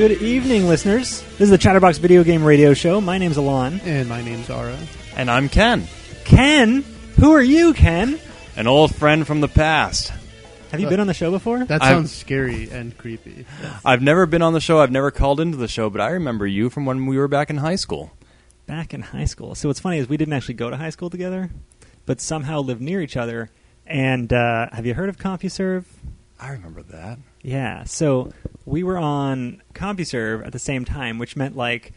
Good evening, listeners. This is the Chatterbox Video Game Radio Show. My name's Alon. And my name's Ara. And I'm Ken, Ken, who are you, Ken? an old friend from the past. Have you been on the show before? That I'm- sounds scary and creepy. I've never been on the show, I've never called into the show, but I remember you from when we were back in high school. Back in high school. So what's funny is we didn't actually go to high school together, but somehow lived near each other. And uh, have you heard of CompuServe? I remember that. Yeah. So we were on CompuServe at the same time, which meant like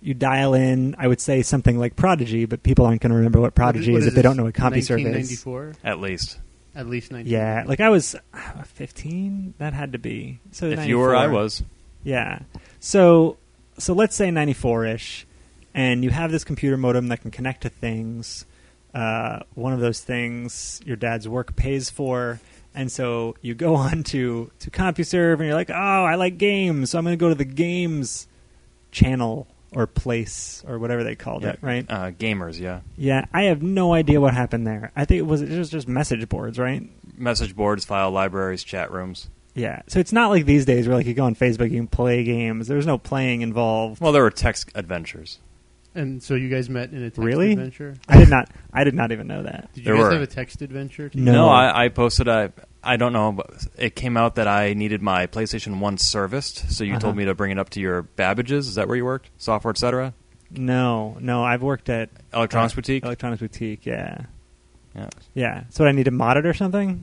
you dial in. I would say something like Prodigy, but people aren't going to remember what Prodigy What is is if they don't know what CompuServe is. 1994? At least. At least 1994. Yeah, like I was uh, 15. That had to be. So If you were, I was. Yeah. So so let's say 94ish, and you have this computer modem that can connect to things. Uh, one of those things your dad's work pays for, and so you go on to to CompuServe, and you're like, oh, I like games, so I'm going to go to the games channel or place or whatever they called Yeah. it, right? Uh, gamers, yeah. Yeah, I have no idea what happened there. I think it was it was just message boards, right? Message boards, file libraries, chat rooms. Yeah, so it's not like these days where like you go on Facebook, you can play games. There's no playing involved. Well, there were text adventures. And so you guys met in a text Really? adventure? I did not. I did not even know that. Did you There guys were. have a text adventure? too? No. I, I posted a. I don't know. but It came out that I needed my PlayStation 1 serviced, so you Uh-huh. told me to bring it up to your Babbage's. Is that where you worked? Software, etc. No, no. I've worked at Electronics uh, Boutique? Electronics Boutique. Yeah, yeah. yeah. So I need to mod it or something. Is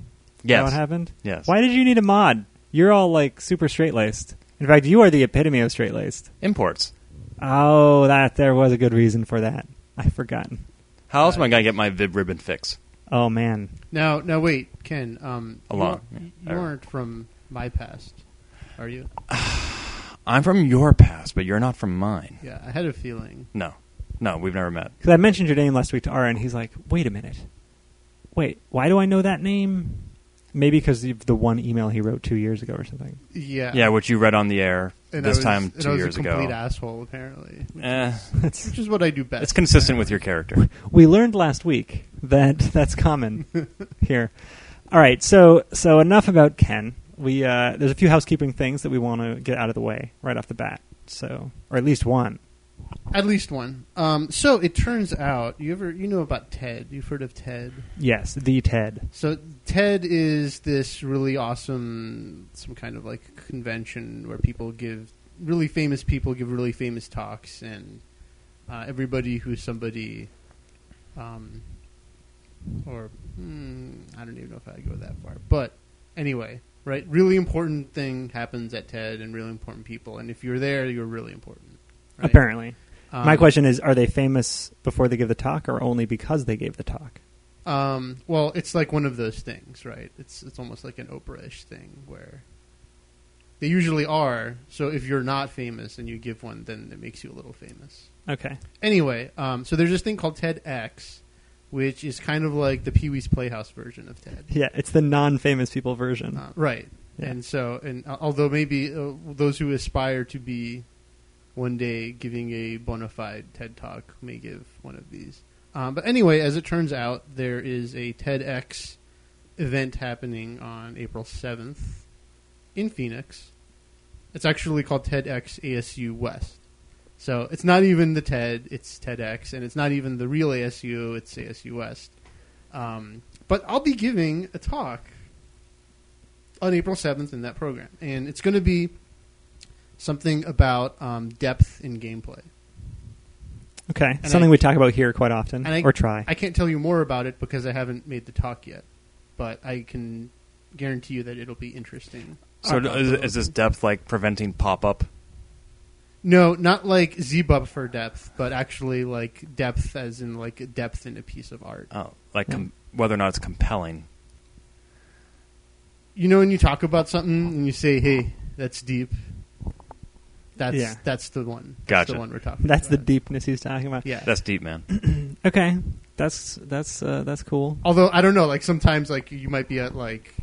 that Yes. what happened? Yes. Why did you need a mod? You're all like super straight laced. In fact, you are the epitome of straight laced. Imports. Oh, that there was a good reason for that. I've forgotten. How else am I going to get my Vib Ribbon fix? Oh man. Now, now wait, Ken. Um, you Alon. aren't- You aren't from my past, are you? I'm from your past, but you're not from mine. Yeah, I had a feeling. No. No, we've never met. Because I mentioned your name last week to Ara, and he's like, "Wait a minute. Wait, why do I know that name? Maybe because of the one email he wrote two years ago or something. Yeah. Yeah, which you read on the air And this was- time and I two was years a complete ago. asshole, apparently. Eh, That's Which is what I do best. it's consistent with your character. we learned last week that that's common here. All right, so so enough about Ken. We uh, there's a few housekeeping things that we want to get out of the way right off the bat. So, or at least one. At least one. Um, so it turns out you ever you know about TED? You've heard of TED? Yes, the Ted. So TED is this really awesome, some kind of like convention where people give really famous people give really famous talks, and uh, everybody who's somebody, um, or hmm, I don't even know if I'd go that far, but anyway, right? Really important thing happens at TED, and really important people, and if you're there, you're really important. right? Apparently, Um, my question is: Are they famous before they give the talk, or only because they gave the talk? Um, well, it's like one of those things, right? It's it's almost like an Oprah-ish thing where they usually are. So if you're not famous and you give one, then it makes you a little famous. Okay. Anyway, um, so there's this thing called TEDx, which is kind of like the Pee Wee's Playhouse version of TED, Yeah, it's the non-famous people version. uh, right? Yeah. And so, and uh, although maybe uh, those who aspire to be one day giving a bona fide TED talk may give one of these. Um, but anyway, as it turns out, there is a TEDx event happening on April 7th in Phoenix. It's actually called TEDx ASU West. So it's not even the TED, it's TEDx, and it's not even the real ASU, it's ASU West. Um, but I'll be giving a talk on April 7th in that program. And it's going to be something about um, depth in gameplay. okay, and something I- we talk about here quite often, and I- or try. I can't tell you more about it because I haven't made the talk yet, but I can guarantee you that it'll be interesting. So Uh, is, is this depth like preventing pop up? No, not like ZBUB for depth, but actually like depth as in like depth in a piece of art. Oh, like com- whether or not it's compelling. You know when you talk about something and you say, "Hey, that's deep." That's Yeah. that's the one. That's Gotcha. the one we're talking about. That's the about. deepness he's talking about. Yeah. That's deep, man. Okay, that's that's uh, that's cool. Although I don't know, like sometimes like you might be at like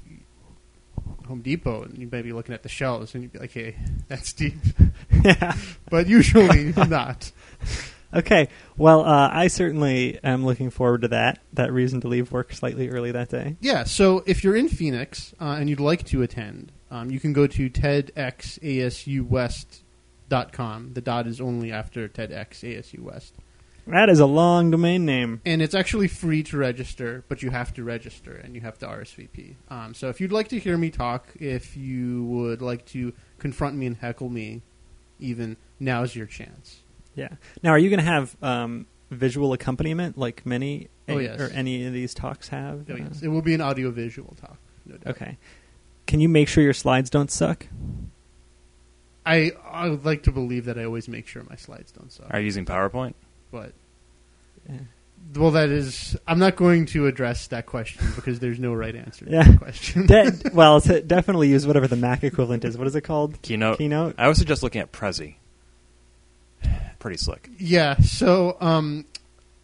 Home Depot and you might be looking at the shelves and you'd be like, "Hey, that's deep," yeah. but usually not. Okay. Well, uh, I certainly am looking forward to that. That reason to leave work slightly early that day. Yeah. So if you're in Phoenix uh, and you'd like to attend, um, you can go to TEDxASUWest dot com. The dot is only after TEDx ASU West. That is a long domain name. And it's actually free to register, but you have to register and you have to RSVP. Um, so if you'd like to hear me talk, if you would like to confront me and heckle me, even now's your chance. Yeah. Now, are you going to have um, visual accompaniment like many Oh, yes. or any of these talks have? Oh, Uh, yes. It will be an audio visual talk. No doubt. Okay. Can you make sure your slides don't suck? I I would like to believe that I always make sure my slides don't suck. Are you using PowerPoint? But Yeah. well, that is. I'm not going to address that question because there's no right answer to Yeah. that question. De- well, to definitely use whatever the Mac equivalent is. What is it called? Keynote. Keynote. I would suggest looking at Prezi. Pretty slick. yeah. So um,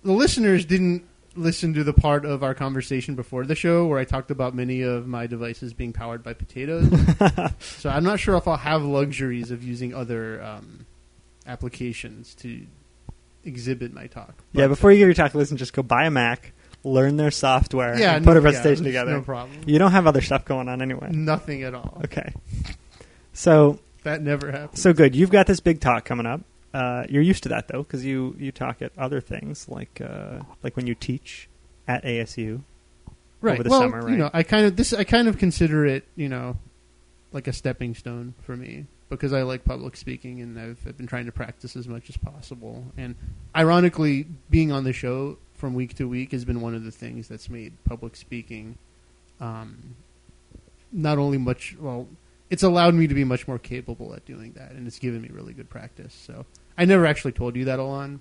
the listeners didn't listen to the part of our conversation before the show where I talked about many of my devices being powered by potatoes. so I'm not sure if I'll have luxuries of using other um, applications to exhibit my talk. yeah. Before you give your talk, listen. Just go buy a Mac, learn their software, yeah, and put no- a presentation yeah, together. No problem. You don't have other stuff going on anyway. Nothing at all. Okay. So That never happened. so good. You've got this big talk coming up. Uh, you're used to that though, because you you talk at other things like uh, like when you teach at ASU. right. over the well, summer, you know, I kind of this I kind of consider it, you know, like a stepping stone for me because I like public speaking and I've, I've been trying to practice as much as possible. And ironically, being on the show from week to week has been one of the things that's made public speaking um, not only much well. It's allowed me to be much more capable at doing that, and it's given me really good practice. So I never actually told you that, Alon,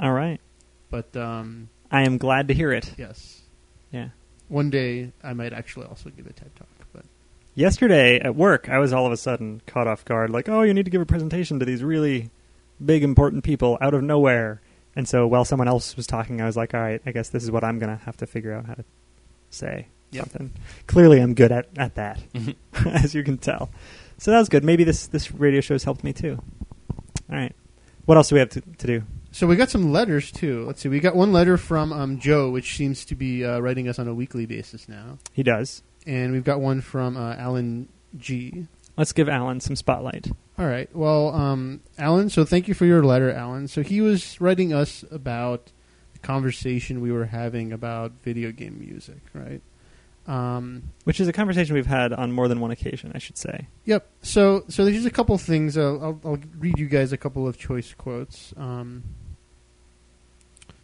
All right. but um, I am glad to hear it. yes, Yeah. one day I might actually also give a TED talk. But Yesterday at work, I was all of a sudden caught off guard. Like, oh, you need to give a presentation to these really big, important people out of nowhere. And so while someone else was talking, I was like, all right, I guess this is what I'm going to have to figure out how to say Yep. something. Clearly, I'm good at, at that, as you can tell. So that was good. Maybe this, this radio show has helped me too. All right. What else do we have to, to do? so we got some letters too. Let's see, we got one letter from um, Joe, which seems to be uh, writing us on a weekly basis now, He does. and we've got one from uh, Alan G. Let's give Alan some spotlight. All right. Well, um, Alan, so thank you for your letter, Alan. So he was writing us about the conversation we were having about video game music, right? Um, Which is a conversation we've had on more than one occasion, I should say. Yep. So so there's just a couple things. Uh, I'll, I'll read you guys a couple of choice quotes. Um,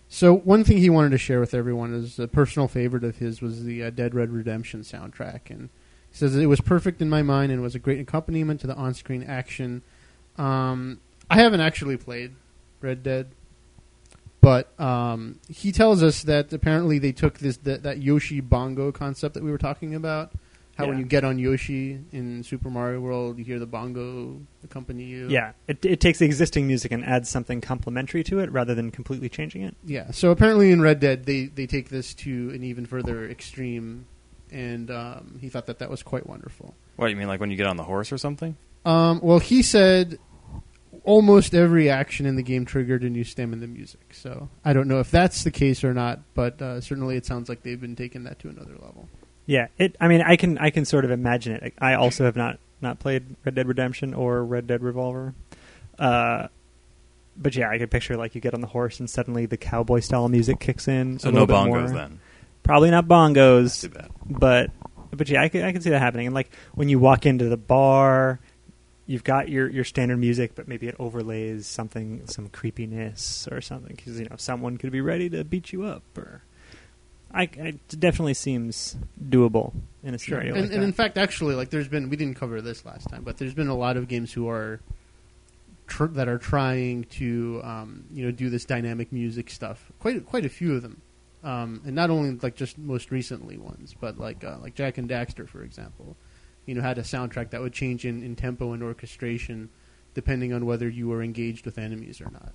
so one thing he wanted to share with everyone is a personal favorite of his was the uh, Dead Red Redemption soundtrack, and he says it was perfect in my mind and was a great accompaniment to the on-screen action. Um, I haven't actually played Red Dead, but um, he tells us that apparently they took this that, that Yoshi bongo concept that we were talking about. How when you get on Yoshi in Super Mario World, you hear the bongo accompany you. Yeah, it, it takes the existing music and adds something complementary to it rather than completely changing it. Yeah. So apparently in Red Dead, they they take this to an even further extreme, and um, he thought that that was quite wonderful. What you mean, like when you get on the horse or something? Um, well, he said almost every action in the game triggered a new stem in the music. So I don't know if that's the case or not, but uh, certainly it sounds like they've been taking that to another level. Yeah, it. I mean, I can I can sort of imagine it. I also have not not played Red Dead Redemption or Red Dead Revolver, uh, but yeah, I could picture like you get on the horse and suddenly the cowboy style music kicks in. So a no bit bongos more. then. Probably not That's bongos, too bad. but but yeah, I can I can see that happening. And like when you walk into the bar, you've got your your standard music, but maybe it overlays something some creepiness or something because you know someone could be ready to beat you up or. I, it definitely seems doable in a scenario and, like and in fact, actually, like there's been we didn't cover this last time, but there's been a lot of games who are tr- that are trying to um, you know do this dynamic music stuff. Quite quite a few of them, um, and not only like just most recently ones, but like uh, like Jak and Daxter, for example. You know, had a soundtrack that would change in, in tempo and orchestration depending on whether you were engaged with enemies or not.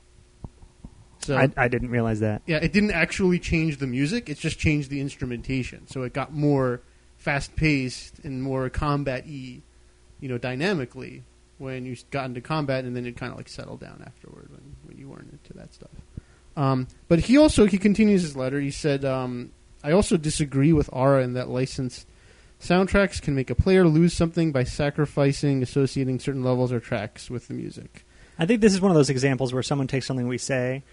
So I, I didn't realize that. yeah, it didn't actually change the music; it just changed the instrumentation. So it got more fast paced and more combat y, you know, dynamically when you got into combat, and then it kind of like settled down afterward when, when you weren't into that stuff. Um, but he also he continues his letter. He said, um, "I also disagree with Ara in that licensed soundtracks can make a player lose something by sacrificing associating certain levels or tracks with the music. I think this is one of those examples where someone takes something we say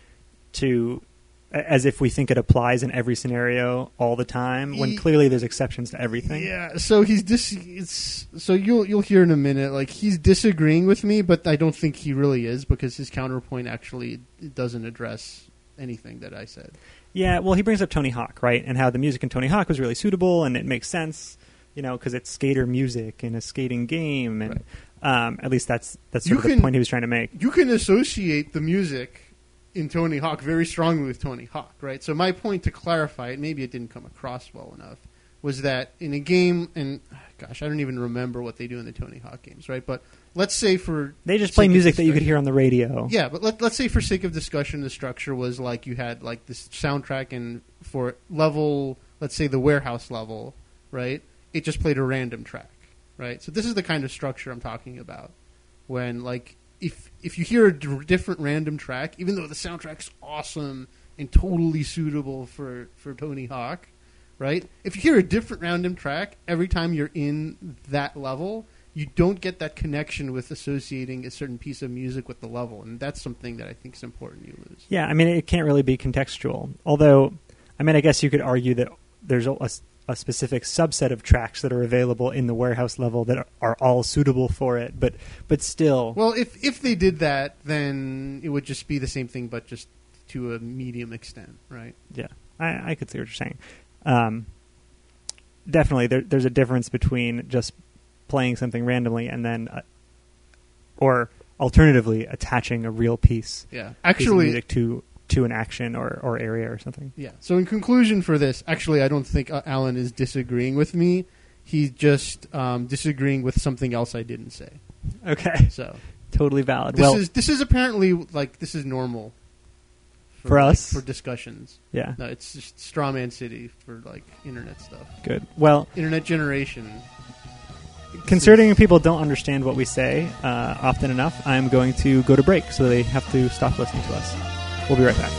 to as if we think it applies in every scenario all the time when clearly there's exceptions to everything. Yeah, so he's dis- it's so you'll you'll hear in a minute like he's disagreeing with me, but I don't think he really is because his counterpoint actually doesn't address anything that I said. Yeah, well, he brings up Tony Hawk, right? And how the music in Tony Hawk was really suitable and it makes sense, you know, because it's skater music in a skating game. And um, at least that's that's sort You of the can- point he was trying to make. You can associate the music in Tony Hawk very strongly with Tony Hawk, right? So my point to clarify it, maybe it didn't come across well enough, was that in a game, and gosh, I don't even remember what they do in the Tony Hawk games, right? But let's say for They just play music that you could hear on the radio. Yeah, but let, let's say for sake of discussion, the structure was like you had like this soundtrack, and for level, let's say the warehouse level, right? It just played a random track, right? So this is the kind of structure I'm talking about. When like if if you hear a d- different random track, even though the soundtrack's awesome and totally suitable for for Tony Hawk, right? If you hear a different random track every time you're in that level, you don't get that connection with associating a certain piece of music with the level, and that's something that I think is important you lose. Yeah, I mean, it can't really be contextual. Although, I mean, I guess you could argue that there's a, a a specific subset of tracks that are available in the warehouse level that are, all suitable for it. But but still, Well, if if they did that, then it would just be the same thing, but just to a medium extent, right? yeah, I, I could see what you're saying. Um, definitely, there, there's a difference between just playing something randomly and then, uh, or alternatively, attaching a real piece, Yeah, piece actually, music to to an action or, or area or something. Yeah. So in conclusion for this, actually, I don't think uh, Alan is disagreeing with me. He's just um, disagreeing with something else I didn't say. Okay, So totally valid. this well, is this is apparently like this is normal For like, us? for discussions. yeah, No, it's just Strawman City for like internet stuff, good. Well, internet generation. concerning people don't understand what we say uh, often enough, I'm going to go to break so they have to stop listening to us. We'll be right back.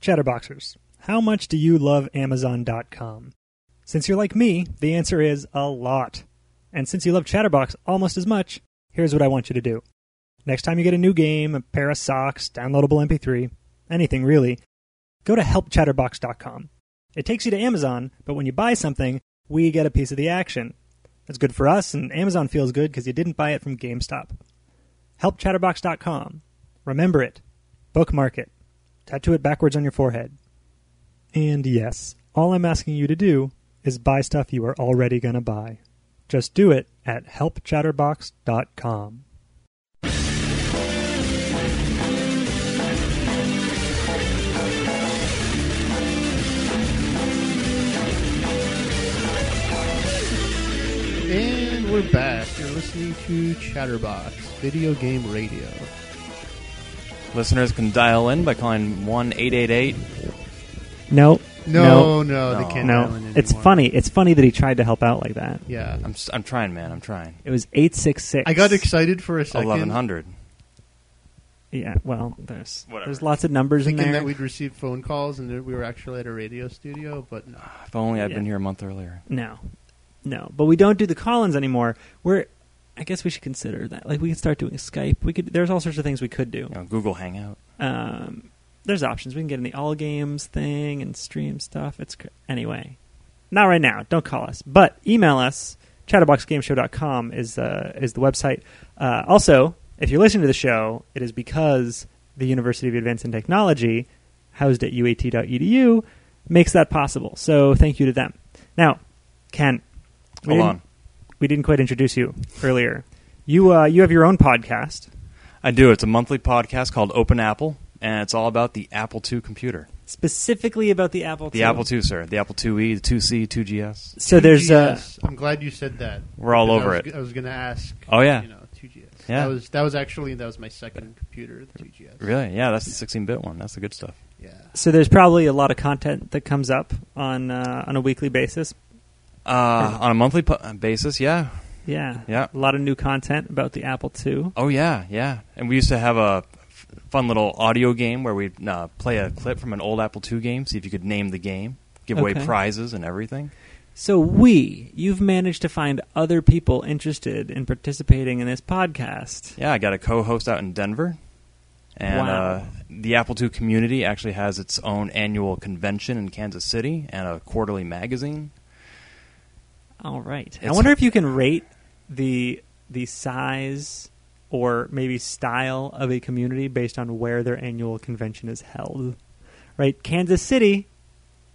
Chatterboxers, how much do you love Amazon.com? Since you're like me, the answer is a lot. And since you love Chatterbox almost as much, here's what I want you to do. Next time you get a new game, a pair of socks, downloadable MP3, anything really, go to helpchatterbox.com. It takes you to Amazon, but when you buy something, we get a piece of the action. That's good for us, and Amazon feels good because you didn't buy it from GameStop. Helpchatterbox.com. Remember it. Bookmark it. Tattoo it backwards on your forehead. And yes, all I'm asking you to do is buy stuff you are already going to buy. Just do it at helpchatterbox.com. listening to Chatterbox Video Game Radio. Listeners can dial in by calling one eight eight eight. No, No, no, they can't. no. dial in It's anymore. funny. It's funny that he tried to help out like that. Yeah, I'm s- I'm trying, man. I'm trying. It was 866. I got excited for a second. Eleven hundred. Yeah, well, there's Whatever. there's lots of numbers in thinking there. that we'd received phone calls and that we were actually at a radio studio, but no. If only I'd Yeah. been here a month earlier. No, no, but we don't do the call-ins anymore. We're, I guess we should consider that. Like we could start doing Skype. We could. There's all sorts of things we could do. You know, Google Hangout. Um, there's options. We can get in the all games thing and stream stuff. It's cr- anyway. Not right now. Don't call us, but email us. Chatterboxgameshow.com is uh, is the website. Uh, also, if you're listening to the show, it is because the University of Advancing Technology, housed at uat.edu, makes that possible. So thank you to them. Now, Ken, Hold on. We didn't quite introduce you earlier. You uh, you have your own podcast. I do. It's a monthly podcast called Open Apple, and it's all about the Apple II computer. specifically about the Apple. II. The Apple II, sir. The Apple IIe, the 2C, 2GS. So there's uh, 2GS. I'm glad you said that. We're all over I it. I was going to ask. Oh, yeah. You know, 2GS. Yeah. That was that was actually that was my second computer, the 2GS. Really? Yeah, that's the 16-bit one. That's the good stuff. Yeah. so there's probably a lot of content that comes up on uh, on a weekly basis. Uh, on a monthly po- basis, yeah. Yeah. Yeah. A lot of new content about the Apple II. Oh yeah, yeah. And we used to have a f- fun little audio game where we'd uh, play a clip from an old Apple II game, see if you could name the game, give away Okay. prizes and everything. So we, you've managed to find other people interested in participating in this podcast. Yeah, I got a co-host out in Denver, and Wow. uh, the Apple II community actually has its own annual convention in Kansas City and a quarterly magazine. All right. I It's- wonder if you can rate the the size or maybe style of a community based on where their annual convention is held. Right? Kansas City,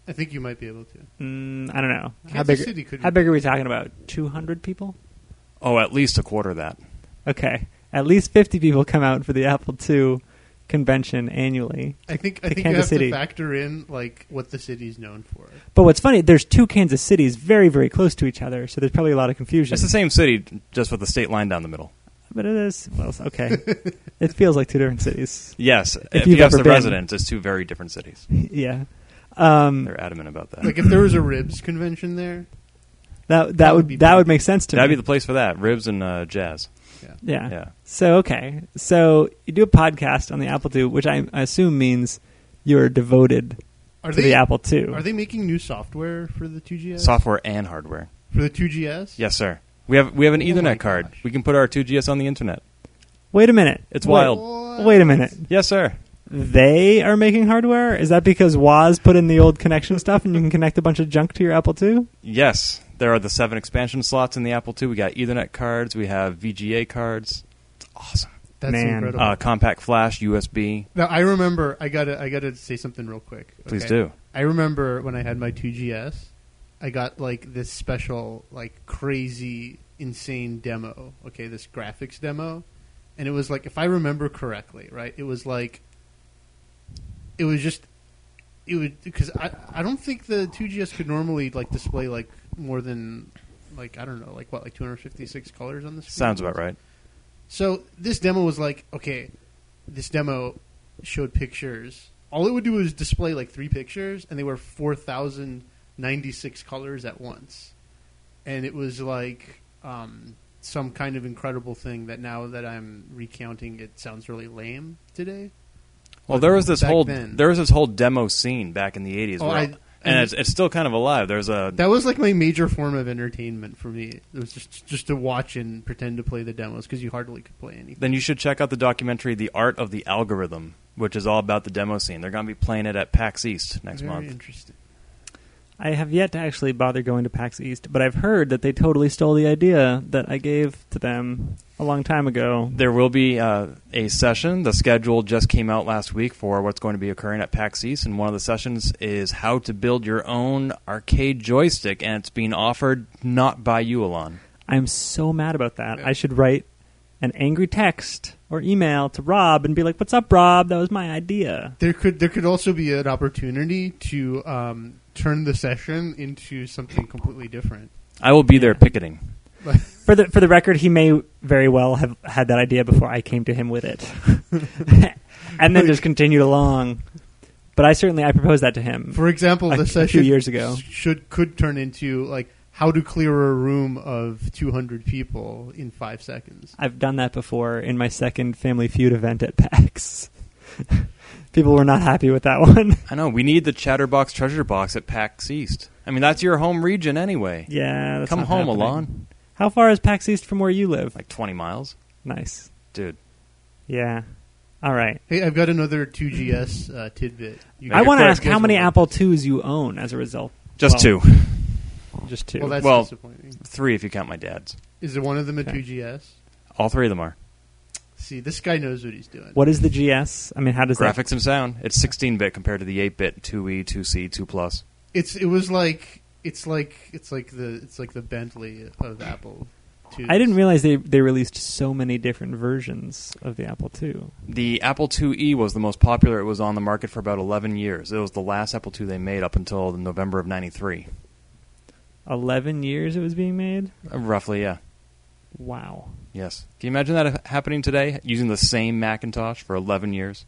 I think you might be able to. mm, I don't know. how Kansas big City could How big are we talking about? 200 people? Oh, at least a quarter of that. Okay. At least 50 people come out for the Apple II convention annually. I think I to think you Kansas have City. to factor in like what the city's known for. But what's funny, there's two Kansas cities very, very close to each other, so there's probably a lot of confusion. It's the same city, just with the state line down the middle. But it is, well, okay. it feels like two different cities. Yes, if, you've you ask ever the been. residents, it's two very different cities. yeah. Um, They're adamant about that. Like if there was a ribs convention there, that that, that would would be that big. would make sense to me. That'd be the place for that. Ribs and uh, jazz. Yeah. yeah. Yeah. So okay, so you do a podcast on the Apple II, which I, I assume means you're devoted Are to they the Apple II. are they making new software for the 2GS? Software and hardware. for the 2GS? Yes, sir. We have we have an Oh my Ethernet card. gosh. We can put our 2GS on the internet. Wait a minute. It's Wait- wild. What? Wait a minute. Yes, sir. They are making hardware. Is that because Woz put in the old connection stuff, and you can connect a bunch of junk to your Apple II? Yes, there are the seven expansion slots in the Apple II. We got Ethernet cards. We have VGA cards. It's awesome. That's Man. incredible. Uh, compact flash, USB. now I remember I gotta I gotta say something real quick. Please do. I remember when I had my 2GS, I got like this special, like crazy, insane demo. Okay, this graphics demo, and it was like, if I remember correctly, right, it was like, it was just, it would because I I don't think the 2GS could normally like display like more than like I don't know like what like 256 colors on the screen. Sounds about right. So this demo was like, okay, this demo showed pictures. All it would do was display like three pictures, and they were four thousand ninety six colors at once, and it was like um, some kind of incredible thing that now that I'm recounting, it sounds really lame today. Well, there was this whole then. there was this whole demo scene back in the '80s, Oh, where- I- and it's, it's still kind of alive. There's a That was like my major form of entertainment for me. It was just just to watch and pretend to play the demos because you hardly could play anything. then you should check out the documentary "The Art of the Algorithm," which is all about the demo scene. They're going to be playing it at PAX East next Very month. interesting. I have yet to actually bother going to PAX East, but I've heard that they totally stole the idea that I gave to them a long time ago. There will be uh, a session. The schedule just came out last week for what's going to be occurring at PAX East, and one of the sessions is how to build your own arcade joystick, and it's being offered not by you. I'm so mad about that. I should write an angry text or email to Rob and be like, "What's up, Rob? That was my idea." There could there could also be an opportunity to um, turn the session into something completely different. I will be there picketing. For the for the record, he may very well have had that idea before I came to him with it, and then just continued along. But I certainly I proposed that to him. For example, A- the a session few years ago. should could turn into like how to clear a room of 200 people in five seconds. I've done that before in my second Family Feud event at PAX. People were not happy with that one. I know we need the Chatterbox Treasure Box at PAX East. I mean, that's your home region anyway. yeah, that's Come not home, happening. Alon. How far is PAX East from where you live? Like 20 miles, Nice. dude. Yeah. All right. Hey, I've got another 2GS uh, tidbit. You I want to ask how many Apple this. IIs you own as a result. Just Well, two, Just two. Well, that's Well- disappointing. three if you count my dad's. Is it one of them a Okay. 2GS? All three of them are See, this guy knows what he's doing. what is the GS? I mean, how does graphics and sound. It's 16-bit compared to the 8-bit 2E, 2C, 2 Plus. It's it was like it's like it's like the it's like the Bentley of Apple. that? I didn't realize they they released so many different versions of the Apple II. The Apple IIe was the most popular. It was on the market for about 11 years. It was the last Apple II they made up until November of '93, Eleven years it was being made. uh, roughly. Yeah. Wow. Yes. Can you imagine that happening today? Using the same Macintosh for 11 years.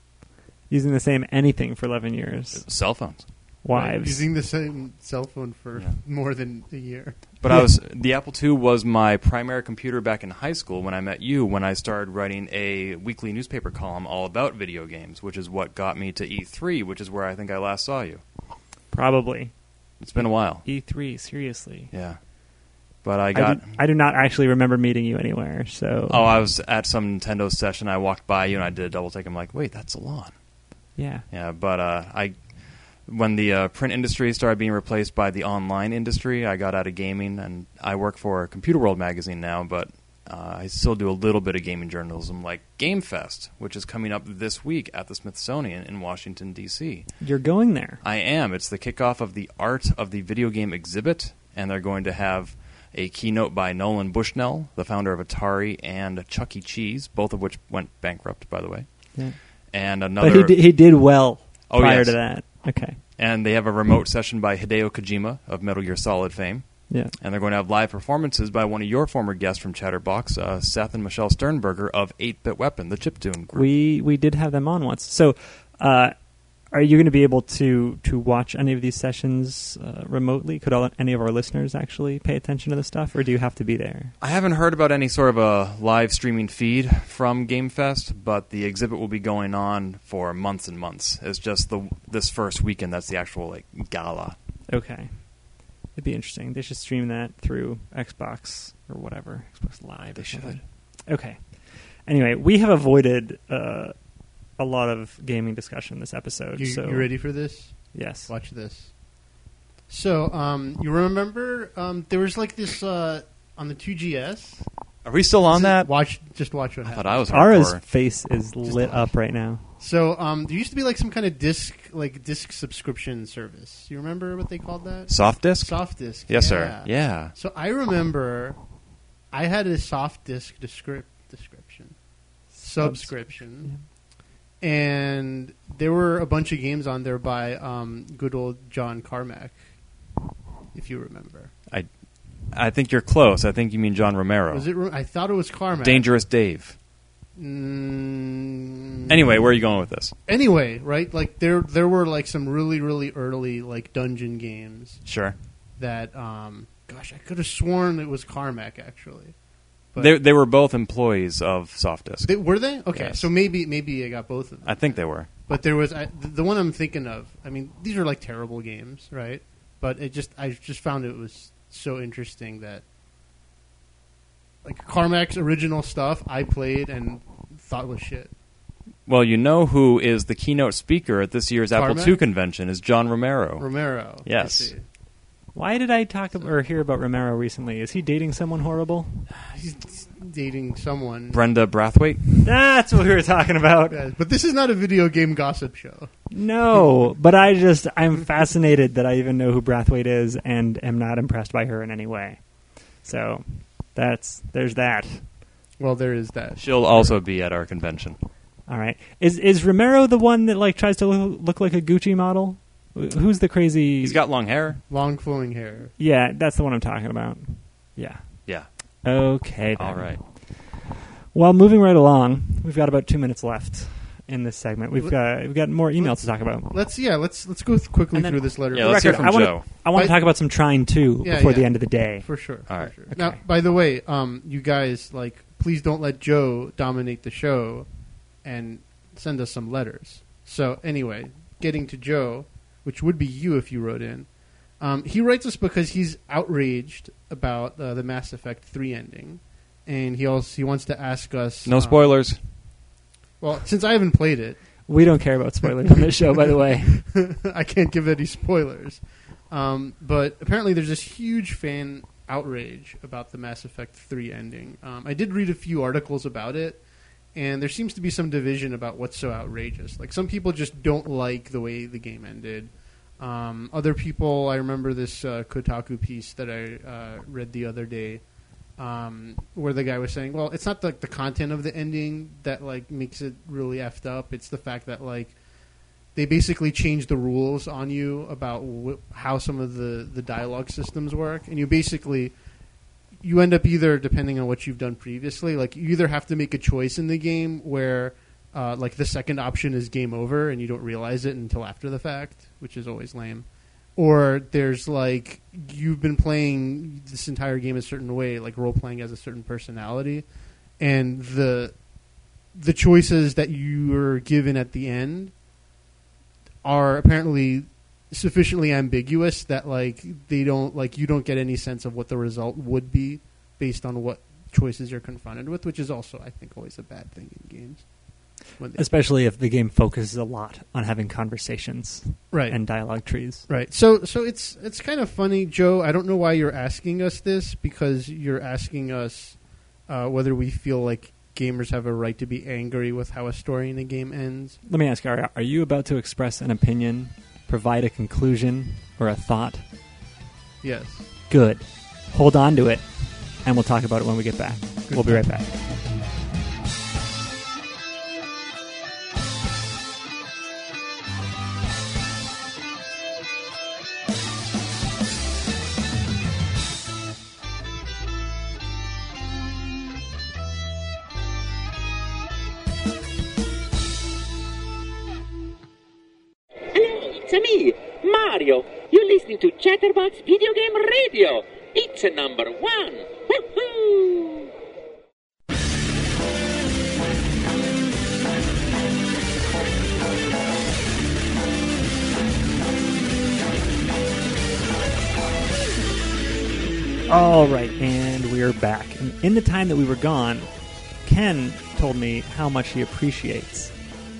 Using the same anything for eleven years. Cell phones. Wives. using the same cell phone for Yeah. more than a year. But I was the Apple II was my primary computer back in high school when I met you. When I started writing a weekly newspaper column all about video games, which is what got me to E3, which is where I think I last saw you. Probably It's been a while. E3. Seriously, Yeah, but I I, got. do, I do not actually remember meeting you anywhere. So oh, I was at some Nintendo session. I walked by you and I did a double take. I'm like, wait, that's Alon. yeah, Yeah, but uh, I when the uh, print industry started being replaced by the online industry, I got out of gaming, and I work for Computerworld magazine now. But uh, I still do a little bit of gaming journalism, like GameFest, which is coming up this week at the Smithsonian in Washington D.C. you're going there. I am. It's the kickoff of the Art of the Video Game exhibit, and they're going to have a keynote by Nolan Bushnell, the founder of Atari and Chuck E. Cheese, both of which went bankrupt, by the way. Yeah. And another. But he did, he did well Oh, prior yes. to that. Okay. and they have a remote session by Hideo Kojima of Metal Gear Solid fame. Yeah. And they're going to have live performances by one of your former guests from Chatterbox, uh, Seth and Michelle Sternberger of 8 Bit Weapon, the chiptune group. We we did have them on once. So, uh, are you going to be able to to watch any of these sessions uh, remotely? Could all, any of our listeners actually pay attention to the stuff, or do you have to be there? I haven't heard about any sort of a live streaming feed from GameFest, but the exhibit will be going on for months and months. It's just the this first weekend that's the actual like gala. Okay. It'd be interesting. They should stream that through Xbox or whatever, Xbox Live. They should. Okay. Anyway, we have avoided uh, a lot of gaming discussion this episode. You, so you ready for this? Yes. Watch this. So, um, you remember um, there was like this uh, on the 2GS. Are we still on that? Watch, just watch what I happens. thought I was Ara's hardcore. face is lit up right now. So, um, there used to be like some kind of disc, like disc subscription service. You remember what they called that? Softdisk? Soft disc. Yes, yeah. sir. Yeah. So I remember I had a Softdisk descrip- description, subscription, and there were a bunch of games on there by um, good old John Carmack, if you remember. I I think you're close. I think you mean John Romero. Was it? I thought it was Carmack. Dangerous Dave. Mm, Anyway, where are you going with this? Anyway, right? Like there, there were like some really, really early like dungeon games Sure. that, um, gosh, I could have sworn it was Carmack actually. But They, they were both employees of Softdisk. They, were they? Okay, Yes. so maybe maybe I got both of them. I think they were. But there was I, the the one I'm thinking of. I mean, these are like terrible games, right? But it just I just found it was so interesting that like Carmack's original stuff I played and thought was shit. Well, you know who is the keynote speaker at this year's Apple Carmack? II convention is John Romero. Romero. Yes. Why did I talk ab- or hear about Romero recently? Is he dating someone horrible? He's dating someone. Brenda Brathwaite. That's what we were talking about. Yeah, but this is not a video game gossip show. No, but I just I'm fascinated that I even know who Brathwaite is and am not impressed by her in any way. So that's there's that. Well, there is that. She'll also be at our convention. All right. Is is Romero the one that like tries to look, look like a Gucci model? Who's the crazy? He's got long hair. Long flowing hair. Yeah, that's the one I'm talking about. Yeah. Yeah. Okay. then. All right. Well, moving right along, we've got about two minutes left in this segment. We've got we've got more emails to talk about. Let's yeah. Let's let's go th- quickly And then- through this letter. Yeah, let's hear record, from I wanna- Joe. I want to talk about some trying too Yeah, before yeah. the end of the day. For sure. All for right. sure. Okay. Now, by the way, um, you guys like, please don't let Joe dominate the show, and send us some letters. So anyway, getting to Joe, which would be you if you wrote in. Um, he writes us because he's outraged about uh, the Mass Effect three ending, and he also he wants to ask us. No um, spoilers. Well, since I haven't played it, We don't care about spoilers on this show, by the way. I can't give any spoilers. Um, but apparently, there's this huge fan outrage about the Mass Effect 3 ending. Um, I did read a few articles about it, and there seems to be some division about what's so outrageous. Like, some people just don't like the way the game ended. Um, other people, I remember this uh, Kotaku piece that I uh, read the other day. Um, where the guy was saying, "Well, it's not like the content of the ending that like makes it really effed up. It's the fact that like they basically changed the rules on you about wh- how some of the the dialogue systems work, and you basically you end up either depending on what you've done previously, like you either have to make a choice in the game where uh, like the second option is game over and you don't realize it until after the fact, which is always lame. Or there's like you've been playing this entire game a certain way, like role playing as a certain personality, and the the choices that you are given at the end are apparently sufficiently ambiguous that like they don't like you don't get any sense of what the result would be based on what choices you're confronted with, which is also I think always a bad thing in games. Especially if the game focuses a lot on having conversations right and dialogue trees. Right. So so it's it's kind of funny, Joe. I don't know why you're asking us this because you're asking us uh, whether we feel like gamers have a right to be angry with how a story in a game ends. Let me ask you, are, are you about to express an opinion, provide a conclusion, or a thought? Yes. Good. Hold on to it, and we'll talk about it when we get back. Good we'll be right back. Mario. You're listening to Chatterbox Video Game Radio. It's a number one. Woohoo! All right, and we're back. And in the time that we were gone, Ken told me how much he appreciates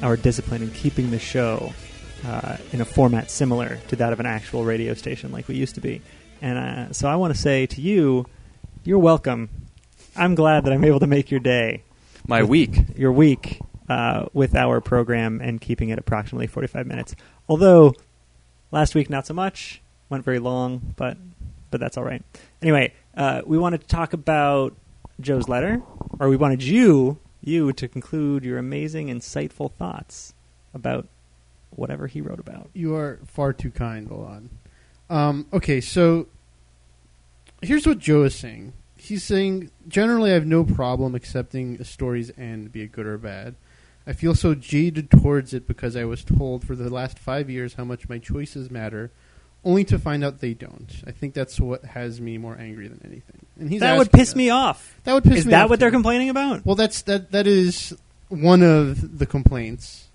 our discipline in keeping the show uh, in a format similar to that of an actual radio station like we used to be. And uh, so I want to say to you, you're welcome. I'm glad that I'm able to make your day, My week. your week, uh, with our program and keeping it approximately 45 minutes. Although last week not so much, went very long, but but that's all right. Anyway, uh, we wanted to talk about Joe's letter, or we wanted you you to conclude your amazing, insightful thoughts about whatever he wrote about. You are far too kind, Milan. Um, okay, so here's what Joe is saying. He's saying generally I have no problem accepting a story's end, be it good or bad. I feel so jaded towards it because I was told for the last five years how much my choices matter, only to find out they don't. I think that's what has me more angry than anything. And he's that would piss us- me off. That would piss Is me that off what they're complaining about? Well, that's that. That is one of the complaints.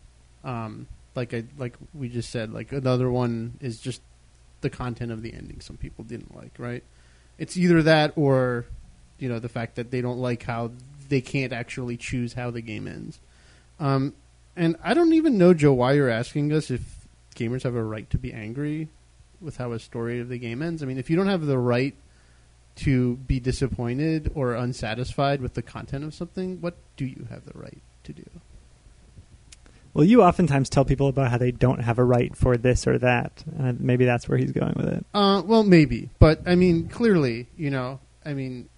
Um, like I like we just said. Like another one is just the content of the ending. Some people didn't like. Right. It's either that or you know the fact that they don't like how they can't actually choose how the game ends. Um, and I don't even know Joe why you're asking us if gamers have a right to be angry with how a story of the game ends. I mean, if you don't have the right to be disappointed or unsatisfied with the content of something, what do you have the right to do? Well, you oftentimes tell people about how they don't have a right for this or that. Uh, maybe that's where he's going with it. Uh, well, maybe, but I mean, clearly, you know, I mean,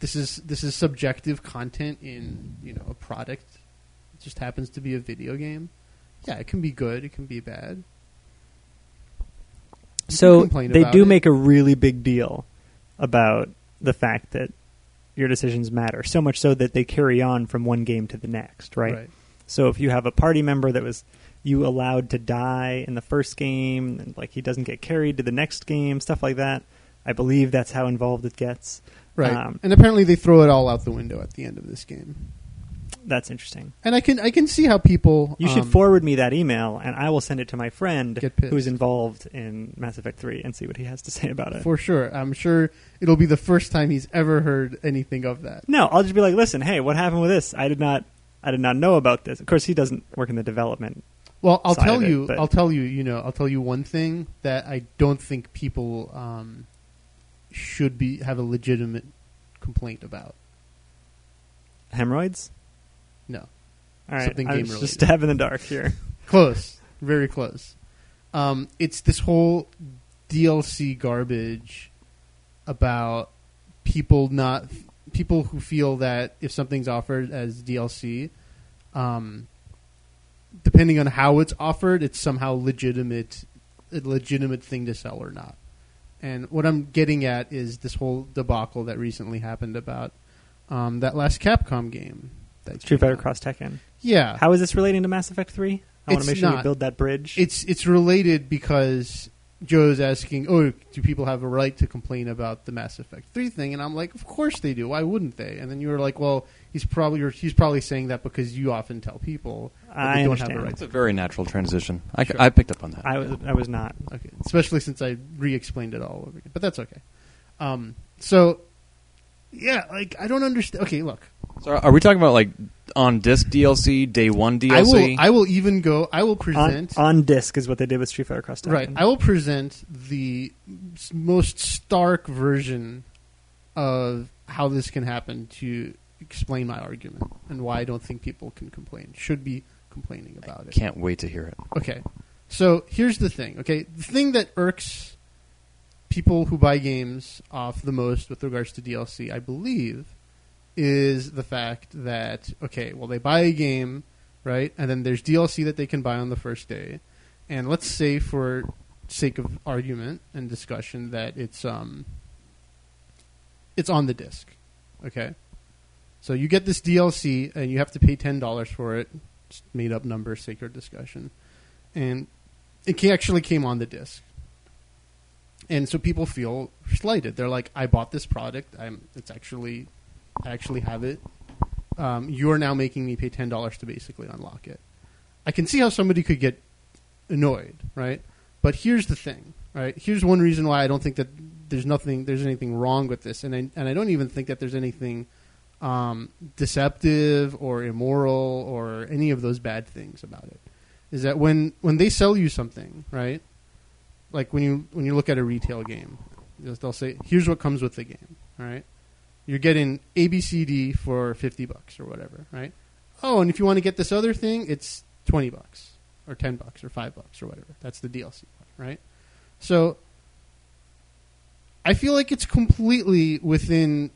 this is this is subjective content in you know a product. It just happens to be a video game. Yeah, it can be good. It can be bad. You So they do it. make a really big deal about the fact that your decisions matter, so much so that they carry on from one game to the next, right? So if you have a party member that was you allowed to die in the first game, and like he doesn't get carried to the next game, stuff like that. I believe that's how involved it gets. Right. Um, and apparently, they throw it all out the window at the end of this game. That's interesting. And I can I can see how people You should um, forward me that email, and I will send it to my friend who is involved in Mass Effect Three and see what he has to say about it. for sure. I'm sure it'll be the first time he's ever heard anything of that. No, I'll just be like, listen, hey, what happened with this? I did not, I did not know about this. Of course, he doesn't work in the development. Well, I'll tell it, you. but- I'll tell you. You know, I'll tell you one thing that I don't think people um, should be have a legitimate complaint about. Hemorrhoids. No, All right, Something I'm just stab in the dark here. close, very close. Um, it's this whole DLC garbage about people not people who feel that if something's offered as DLC, um, depending on how it's offered, it's somehow legitimate, a legitimate thing to sell or not. And what I'm getting at is this whole debacle that recently happened about um, that last Capcom game. That Street Fighter out. Cross Tekken. Yeah. How is this relating to Mass Effect Three? I want to make sure you build that bridge. It's it's related because Joe's asking, "Oh, do people have a right to complain about the Mass Effect three thing?" And I'm like, "Of course they do. Why wouldn't they?" And then you were like, "Well, he's probably or he's probably saying that because you often tell people that I they don't understand. have a right It's a very natural transition. I, Sure. I picked up on that. I was I was not. Okay, especially since I re-explained it all over again, but that's okay. Um, so yeah, like I don't understand. Okay, look, So are we talking about like on disc DLC, day one DLC? I will I will even go. I will present on disc is what they did with Street Fighter Cross Right. I will present the most stark version of how this can happen to explain my argument and why I don't think people can complain, should be complaining about it. Can't wait to hear it. Okay. So here's the thing, okay? The thing that irks people who buy games off the most with regards to DLC, I believe, is the fact that, okay, well, they buy a game, right? And then there's DLC that they can buy on the first day. And let's say, for sake of argument and discussion, that it's, um, it's on the disc, okay? So you get this DLC and you have to pay $10 for it. Just made up number, sacred discussion and it actually came on the disc. And so people feel slighted. They're like, "I bought this product. I'm. It's actually, actually have it. Um, you are now making me pay ten dollars to basically unlock it." I can see how somebody could get annoyed, right? But here's the thing, right? Here's one reason why I don't think that there's nothing, there's anything wrong with this, and I, and I don't even think that there's anything um, deceptive or immoral or any of those bad things about it is that when when they sell you something, right? Like when you when you look at a retail game, they'll say, "Here's what comes with the game." Right, you're getting ABCD for fifty bucks or whatever, right? Oh, and if you want to get this other thing, it's twenty bucks or ten bucks or five bucks or whatever. That's the DLC, right? So I feel like it's completely within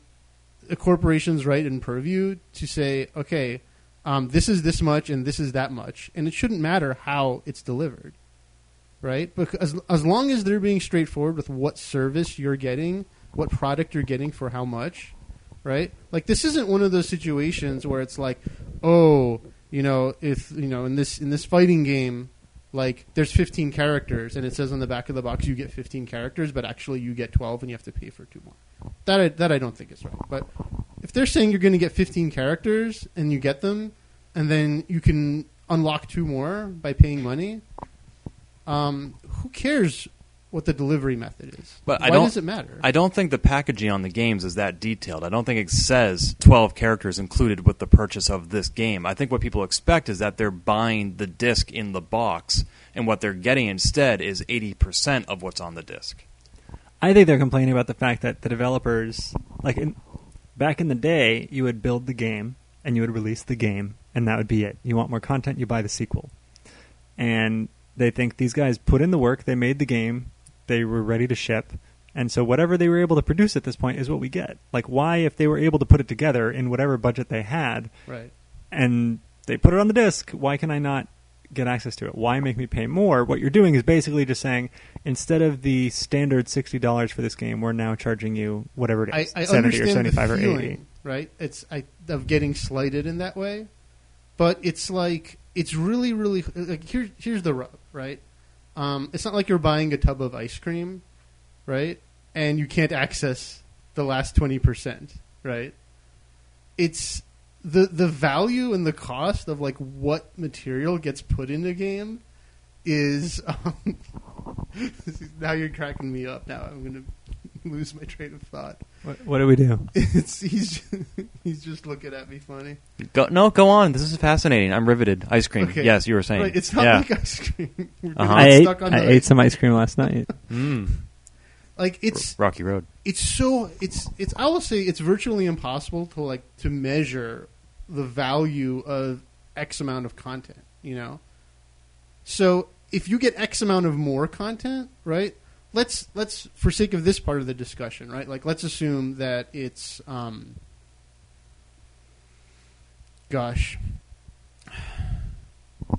a corporation's right and purview to say, okay, um, this is this much and this is that much, and it shouldn't matter how it's delivered, right? Because as long as they're being straightforward with what service you're getting, what product you're getting for how much, right? Like this isn't one of those situations where it's like, oh, you know, if you know in this in this fighting game, like there's 15 characters and it says on the back of the box you get 15 characters, but actually you get 12 and you have to pay for two more. That I, that I don't think is right, but if they're saying you're going to get 15 characters and you get them, and then you can unlock two more by paying money, um, who cares what the delivery method is? But Why I don't. does it matter? I don't think the packaging on the games is that detailed. I don't think it says 12 characters included with the purchase of this game. I think what people expect is that they're buying the disc in the box, and what they're getting instead is 80% of what's on the disc. I think they're complaining about the fact that the developers, like in, back in the day, you would build the game and you would release the game, and that would be it. You want more content, you buy the sequel. And they think these guys put in the work, they made the game, they were ready to ship, and so whatever they were able to produce at this point is what we get. Like, why, if they were able to put it together in whatever budget they had, right. and they put it on the disc, why can I not get access to it? Why make me pay more? What you're doing is basically just saying instead of the standard sixty dollars for this game, we're now charging you whatever it I, I seventy or seventy five the or eighty. right? It's I, of getting slighted in that way, but it's like it's really, really like here. Here's the rub, right? Um, it's not like you're buying a tub of ice cream, right? And you can't access the last twenty percent, right? It's the the value and the cost of like what material gets put in a game is. Um, now you're cracking me up. Now I'm gonna lose my train of thought. What, what do we do? It's he's he's just looking at me funny. Go, no, go on. This is fascinating. I'm riveted. Ice cream. Okay. Yes, you were saying. Right, it's not yeah. like ice cream. We're Uh-huh. I get ate stuck on I the- ate some ice cream last night. Mm. like it's Rocky Road. it's so it's it's I will say it's virtually impossible to like to measure the value of X amount of content. You know, so if you get X amount of more content, right? Let's let's for sake of this part of the discussion, right? Like let's assume that it's um, gosh,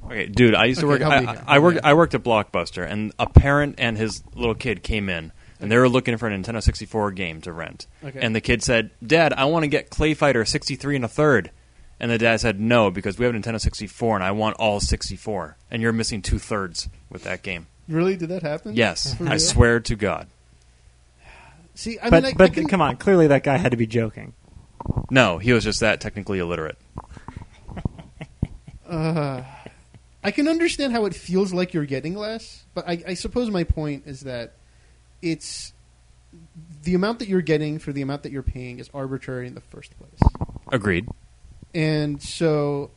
Okay, dude. I used to Okay, work. I, I worked. here. I worked at Blockbuster, and a parent and his little kid came in, and they were looking for a Nintendo 64 game to rent. Okay. And the kid said, "Dad, I want to get Clay Fighter 63 and a third. And the dad said, no, because we have a Nintendo 64 and I want all 64. And you're missing two thirds with that game. Really, did that happen? Yes, I swear to God. See, I but mean, I, but I can, come on, clearly that guy had to be joking. No, he was just that technically illiterate. Uh, I can understand how it feels like you're getting less, but I, I suppose my point is that it's the amount that you're getting for the amount that you're paying is arbitrary in the first place. Agreed. And so,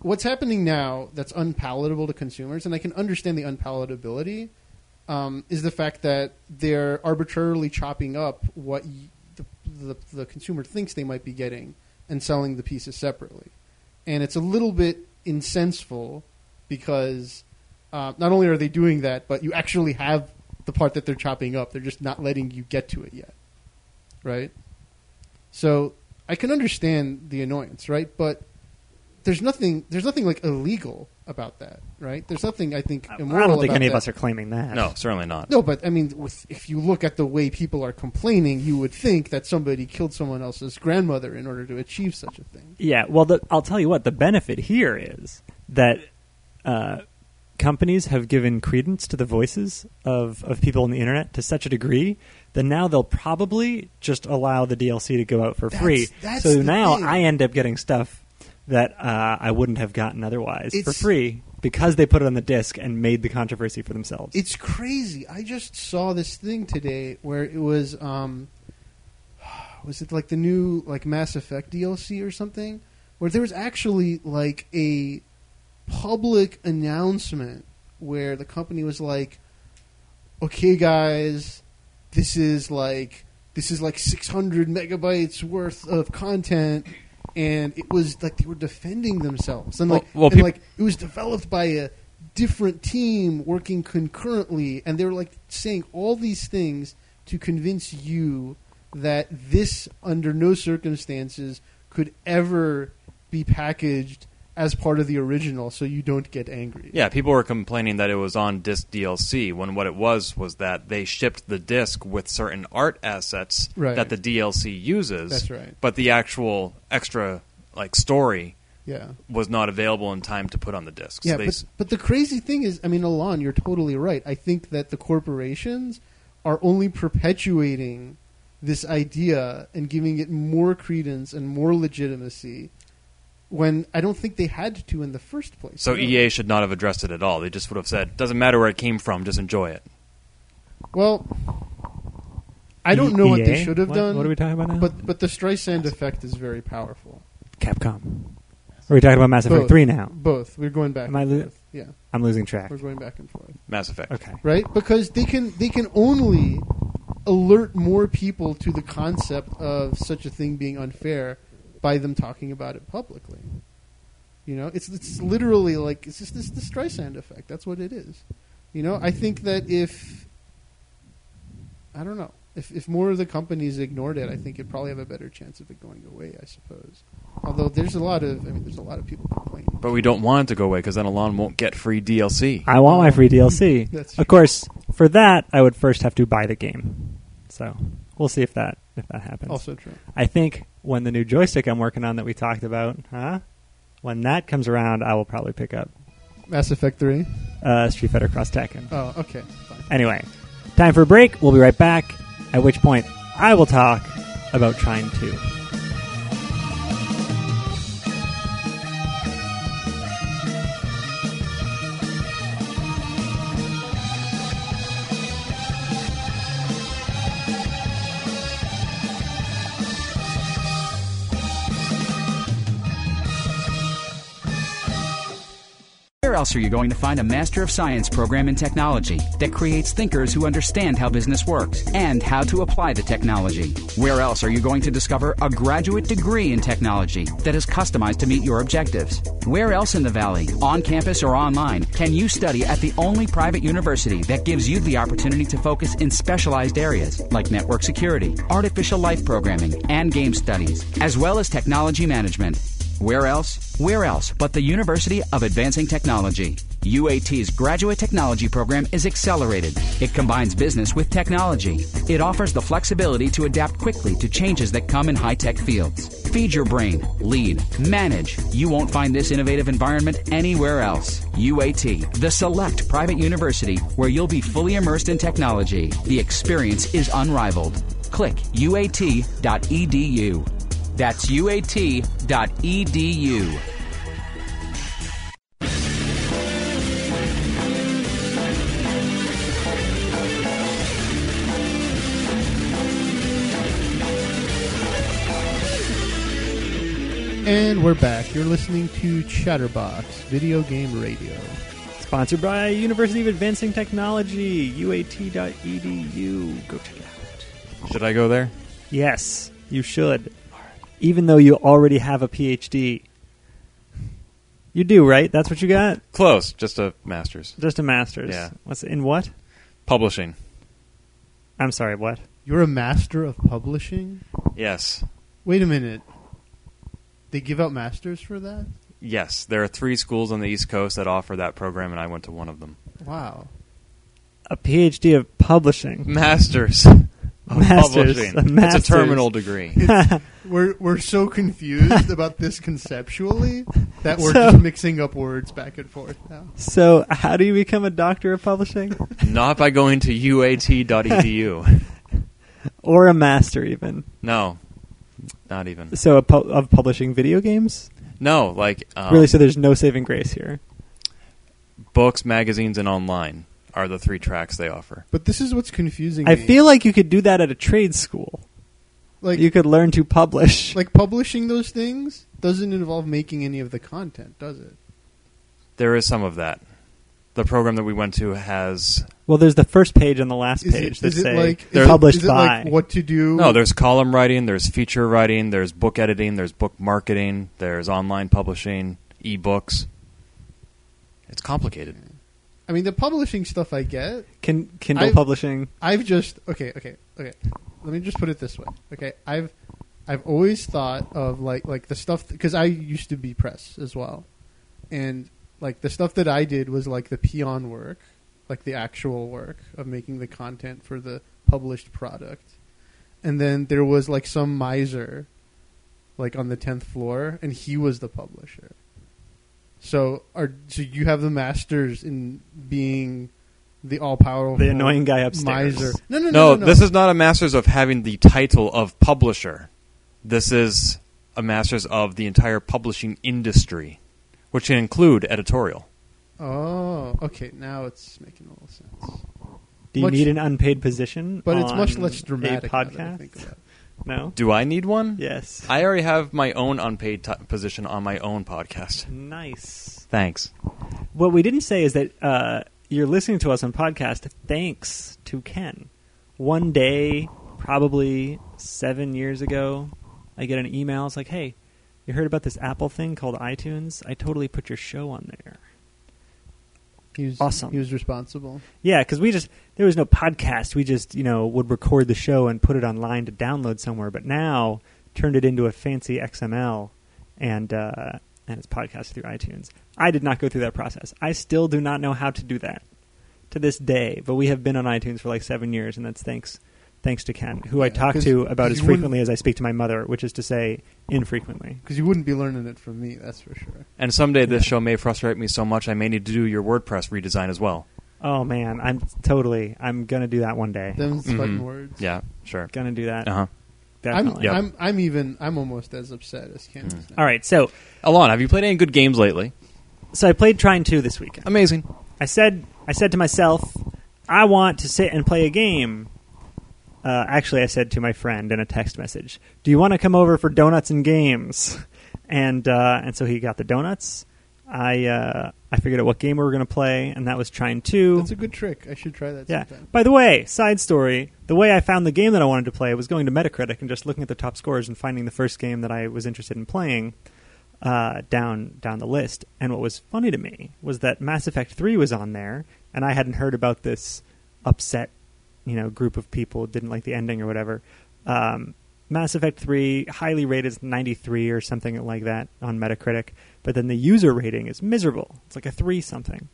what's happening now that's unpalatable to consumers, and I can understand the unpalatability, um, is the fact that they're arbitrarily chopping up what y- the, the, the consumer thinks they might be getting and selling the pieces separately. And it's a little bit insenseful because uh, not only are they doing that, but you actually have the part that they're chopping up. They're just not letting you get to it yet. Right? So I can understand the annoyance, right? But there's nothing there's nothing like illegal about that, right? There's nothing I think immoral I don't think about any of us are claiming that. No, certainly not. No, but I mean, with, if you look at the way people are complaining, you would think that somebody killed someone else's grandmother in order to achieve such a thing. Yeah, well, the, I'll tell you what. The benefit here is that uh, companies have given credence to the voices of, of people on the internet to such a degree that now they'll probably just allow the DLC to go out for That's- free. that's so now thing. I end up getting stuff that uh, I wouldn't have gotten otherwise for It's- free because they put it on the disc and made the controversy for themselves. It's crazy. I just saw this thing today where it was, um, was it like the new like Mass Effect DLC or something, where there was actually like a public announcement where the company was like, "Okay, guys, this is like this is like 600 megabytes worth of content." And it was like they were defending themselves, and like, Well- well, and like it was developed by a different team working concurrently, and they were like saying all these things to convince you that this, under no circumstances, could ever be packaged as part of the original, so you don't get angry. Yeah, people were complaining that it was on disc DLC when what it was was that they shipped the disc with certain art assets Right. that the DLC uses. That's right. But the actual extra like story yeah. was not available in time to put on the disc. So Yeah, they but, but the crazy thing is, I mean, Alon, you're totally right. I think that the corporations are only perpetuating this idea and giving it more credence and more legitimacy when I don't think they had to in the first place. So I don't- EA should not have addressed it at all. They just would have said, "Doesn't matter where it came from, just enjoy it." Well, I don't know what they should have What- done. What are we talking about now? But but the Streisand effect is very powerful. Capcom. Are we talking about Mass Effect Both. 3 now? Both. We're going back. Am I and lo- forth. Yeah, I'm losing track. we're going back and forth. Mass Effect. Okay. right? Because they can they can only alert more people to the concept of such a thing being unfair by them talking about it publicly. You know, it's it's literally like it's just this the Streisand effect. That's what it is. You know, I think that if I don't know if if more of the companies ignored it, I think it'd probably have a better chance of it going away. I suppose. Although there's a lot of I mean, there's a lot of people complaining. But we don't want it to go away because then Alon won't get free DLC. I want my free DLC. That's true. of course, for that, I would first have to buy the game. So we'll see if that if that happens. Also true. I think when the new joystick I'm working on that we talked about, huh? When that comes around, I will probably pick up Mass Effect Three. uh, Street Fighter Cross Tekken. Oh, okay, fine. Anyway, time for a break. We'll be right back. At which point, I will talk about Trine 2. Else are you going to find a Master of Science program in technology that creates thinkers who understand how business works and how to apply the technology? Where else are you going to discover a graduate degree in technology that is customized to meet your objectives? Where else in the Valley, on campus or online, can you study at the only private university that gives you the opportunity to focus in specialized areas like network security, artificial life programming, and game studies, as well as technology management? Where else? Where else but the University of Advancing Technology? UAT's graduate technology program is accelerated. It combines business with technology. It offers the flexibility to adapt quickly to changes that come in high tech fields. Feed your brain, lead, manage. You won't find this innovative environment anywhere else. UAT, the select private university where you'll be fully immersed in technology. The experience is unrivaled. Click uat.edu. That's uat.edu. And we're back. You're listening to Chatterbox Video Game Radio. Sponsored by University of Advancing Technology, uat.edu. Go check it out. Should I go there? Yes, you should. Even though you already have a PhD. You do, right? That's what you got? Close, just a master's. Just a master's. Yeah. What's in what? Publishing. I'm sorry, what? You're a master of publishing? Yes. Wait a minute. They give out masters for that? Yes. There are three schools on the East Coast that offer that program, and I went to one of them. Wow. A PhD of publishing. Masters. Of Masters. Publishing. A It's a terminal degree. We're we're so confused about this conceptually that we're So- just mixing up words back and forth now. So, how do you become a doctor of publishing? Not by going to uat.edu. or a master, even? no. Not even. So, a pu- of publishing video games? No, like um, really? So, there's no saving grace here. books, magazines, and online are the three tracks they offer. But this is what's confusing I me. feel like you could do that at a trade school. like you could learn to publish. like publishing those things doesn't involve making any of the content, does it? There is some of that. The program that we went to has well, there's the first page and the last Is page it, that is it say like is They're- published is it by. like what to do? no. There's column writing, there's feature writing, there's book editing, there's book marketing, there's online publishing, ebooks. It's complicated. I mean the publishing stuff I get. Kin- Kindle I've- publishing. I've just okay, okay, okay. Let me just put it this way. Okay, I've I've always thought of like like the stuff because I used to be press as well, and like the stuff that I did was like the peon work, like the actual work of making the content for the published product, and then there was like some miser, like on the tenth floor, and he was the publisher. So are so you have the masters in being the all powerful The annoying guy upstairs. miser. No, no, no, No, no, no. this is not a master's of having the title of publisher. This is a master's of the entire publishing industry, which can include editorial. Oh, okay. Now it's making a little sense. Do you much- need an unpaid position? But it's much less dramatic. A now that I podcast? Think about it. No. Do I need one? Yes. I already have my own unpaid t- position on my own podcast. nice. Thanks. What we didn't say is that uh, you're listening to us on podcast thanks to Ken. One day, probably seven years ago, I get an email. It's like, "Hey, you heard about this Apple thing called iTunes? I totally put your show on there." He was Awesome. He was responsible. Yeah, because we just there was no podcast. We just you know would record the show and put it online to download somewhere. But now turned it into a fancy XML and uh, and it's podcast through iTunes. I did not go through that process. I still do not know how to do that to this day. But we have been on iTunes for like seven years, and that's thanks thanks to Ken, who I talk to about as frequently as I speak to my mother, which is to say infrequently. Because you wouldn't be learning it from me, that's for sure. And someday this show may frustrate me so much I may need to do your WordPress redesign as well. Oh man, I'm totally I'm gonna do that one day. Them fighting Mhm. words. Yeah, sure. Gonna do that. Uh huh. I'm, Definitely. Yep. I'm, I'm even, I'm almost as upset as Ken is now. All right, so Alon, have you played any good games lately? so I played Trine two this weekend. Amazing. I said I said to myself, I want to sit and play a game. Uh, actually, I said to my friend in a text message, "Do you want to come over for donuts and games?" And uh, and so he got the donuts. I uh, I figured out what game we were going to play, and that was Trine Two. That's a good trick. I should try that Yeah. sometime. By the way, side story: the way I found the game that I wanted to play was going to Metacritic and just looking at the top scores and finding the first game that I was interested in playing uh, down down the list. And what was funny to me was that Mass Effect Three was on there, and I hadn't heard about this upset, you know, group of people didn't like the ending or whatever. Um, Mass Effect 3 highly rated is 93 or something like that on Metacritic, but then the user rating is miserable. It's like a 3 something.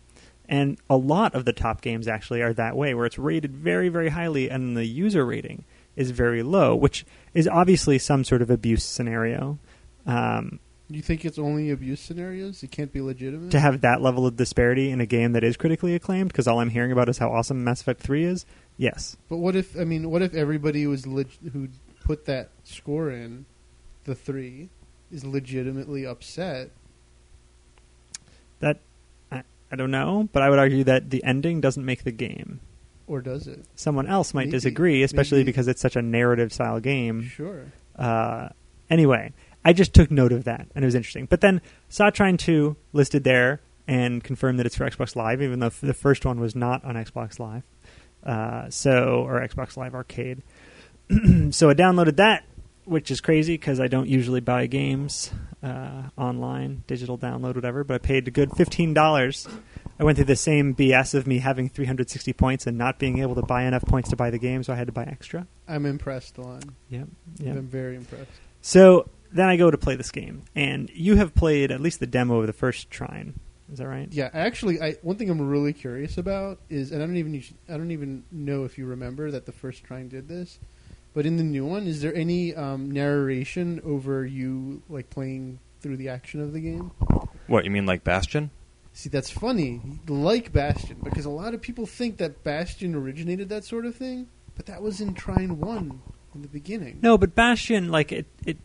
And a lot of the top games actually are that way, where it's rated very, very highly, and the user rating is very low, which is obviously some sort of abuse scenario. Um, You think it's only abuse scenarios? It can't be legitimate. to have that level of disparity in a game that is critically acclaimed, because all I'm hearing about is how awesome Mass Effect 3 is, yes. But what if I mean, what if everybody was leg- who put that score in, the three, is legitimately upset? That, I, I don't know, but I would argue that the ending doesn't make the game. Or does it? Someone else might Maybe. disagree, especially Maybe. because it's such a narrative style game. Sure. Uh, anyway, I just took note of that, and it was interesting. But then saw Trine 2 listed there and confirmed that it's for Xbox Live, even though the first one was not on Xbox Live. Uh, so, or Xbox Live Arcade. so I downloaded that, which is crazy because I don't usually buy games uh, online, digital download, whatever. But I paid a good fifteen dollars. I went through the same BS of me having 360 points and not being able to buy enough points to buy the game, so I had to buy extra. I'm impressed, Lon. Yep. Yep. I'm very impressed. So then I go to play this game, and you have played at least the demo of the first Trine. Is that right? Yeah, actually, I one thing I'm really curious about is, and I don't even I don't even know if you remember that the first Trine did this, but in the new one, is there any um, narration over you like playing through the action of the game? What you mean, like Bastion? See, that's funny, like Bastion, because a lot of people think that Bastion originated that sort of thing, but that was in Trine One in the beginning. No, but Bastion, like it, it,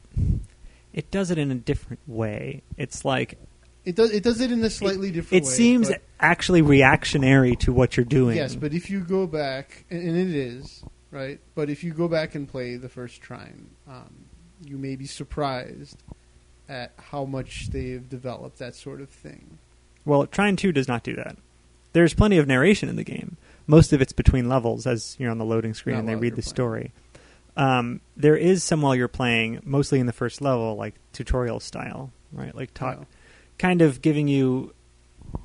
it does it in a different way. It's like It does it does it in a slightly different it way. It seems actually reactionary to what you're doing. Yes, but if you go back, and, and it is right. But if you go back and play the first Trine, um, you may be surprised at how much they've developed that sort of thing. Well, Trine 2 does not do that. There's plenty of narration in the game. Most of it's between levels as you're on the loading screen Not and they read the playing. story. Um, there is some while you're playing, mostly in the first level, like tutorial style, right? Like talk, kind of giving you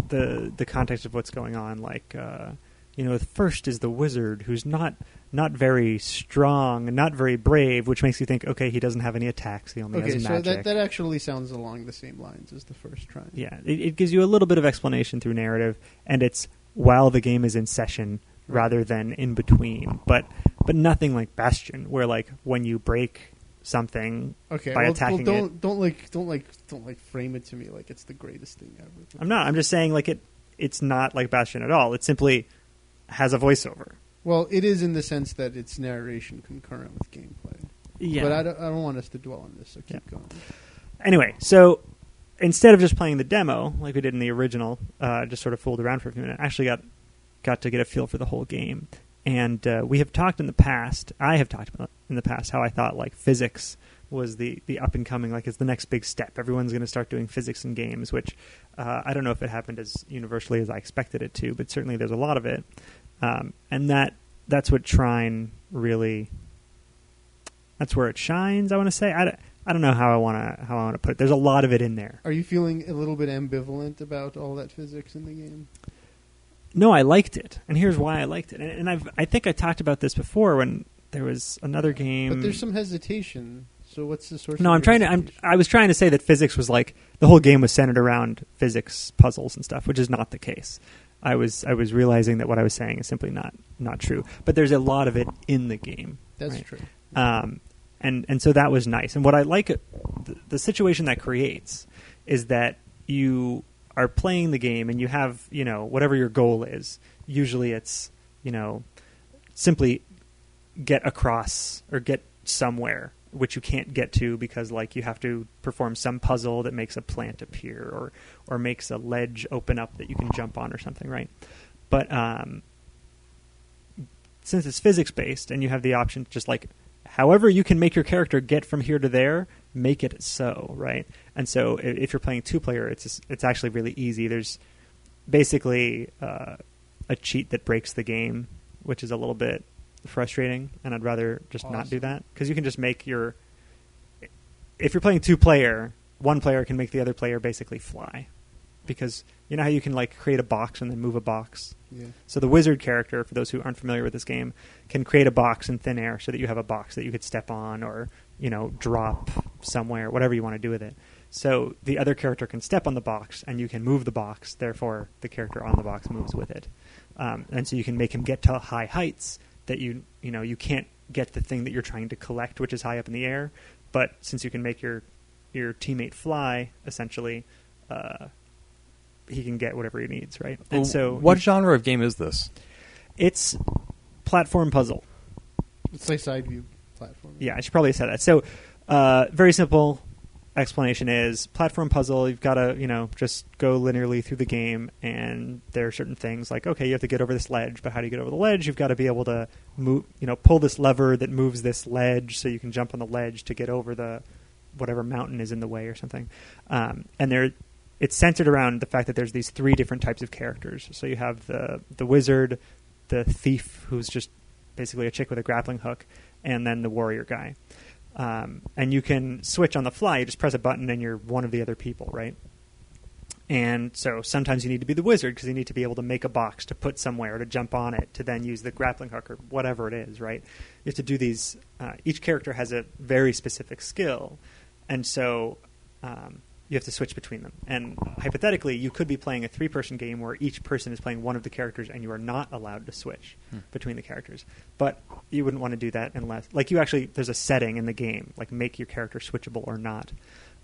the the context of what's going on. Like, uh, you know, the first is the wizard who's not not very strong, not very brave, which makes you think, okay, he doesn't have any attacks. He only Okay, has so that that actually sounds along the same lines as the first Trine. Yeah, it, it gives you a little bit of explanation through narrative, and it's while the game is in session rather than in between. But but nothing like Bastion, where like when you break something, Okay, By well, attacking well, don't don't like don't like don't like frame it to me like it's the greatest thing ever. I'm not. I'm just saying like it. It's not like Bastion at all. It simply has a voiceover. Well, it is in the sense that it's narration concurrent with gameplay. Yeah. But I don't, I don't want us to dwell on this, so keep Yeah. going. anyway, so instead of just playing the demo like we did in the original, uh, just sort of fooled around for a few minutes. I Actually, got got to get a feel for the whole game. And uh, we have talked in the past. I have talked about in the past how I thought like physics was the the up and coming like it's the next big step. Everyone's going to start doing physics in games, which uh, I don't know if it happened as universally as I expected it to, but certainly there's a lot of it. Um, and that that's what Trine really that's where it shines. I want to say I, don't- I don't know how I want to how I want to put it. There's a lot of it in there. Are you feeling a little bit ambivalent about all that physics in the game? No, I liked it, and here's why I liked it. And, and I've I think I talked about this before when there was another game. But there's some hesitation. So what's the source? no, of I'm trying to. I'm. I was trying to say that physics was like the whole game was centered around physics puzzles and stuff, which is not the case. I was I was realizing that what I was saying is simply not not true. But there's a lot of it in the game. That's right? true. um, and and so that was nice. And what I like, the, the situation that creates is that you are playing the game and you have you know whatever your goal is. Usually, it's you know simply get across or get somewhere which you can't get to because like you have to perform some puzzle that makes a plant appear or or makes a ledge open up that you can jump on or something right? But um since it's physics based and you have the option just like however you can make your character get from here to there make it so right? And so if you're playing two player it's just, it's actually really easy. There's basically uh, a cheat that breaks the game which is a little bit frustrating and i'd rather just not do that because you can just make your if you're playing two player one player can make the other player basically fly because you know how you can like create a box and then move a box Yeah. so the wizard character, for those who aren't familiar with this game, can create a box in thin air so that you have a box that you could step on or you know drop somewhere, whatever you want to do with it. So the other character can step on the box, and you can move the box. Therefore, the character on the box moves with it, um, and so you can make him get to high heights that you you know you can't get the thing that you're trying to collect, which is high up in the air. But since you can make your your teammate fly, essentially, uh, he can get whatever he needs, right? And so what you- genre of game is this? it's platform puzzle. It's like side view platform. Yeah, I should probably say that. So, uh, very simple explanation is platform puzzle. You've got to, you know, just go linearly through the game, and there are certain things like, okay, you have to get over this ledge, but how do you get over the ledge? You've got to be able to move, you know, pull this lever that moves this ledge, so you can jump on the ledge to get over the whatever mountain is in the way or something. Um, and there, it's centered around the fact that there's these three different types of characters. So you have the the wizard, the thief, who's just basically a chick with a grappling hook, and then the warrior guy. Um, and you can switch on the fly. You just press a button, and you're one of the other people, right? And so sometimes you need to be the wizard because you need to be able to make a box to put somewhere to jump on it to then use the grappling hook or whatever it is, right? You have to do these. Uh, each character has a very specific skill, and so um, you have to switch between them. And hypothetically, you could be playing a three-person game where each person is playing one of the characters, and you are not allowed to switch between the characters. But you wouldn't want to do that unless, like, you actually there's a setting in the game, like make your character switchable or not.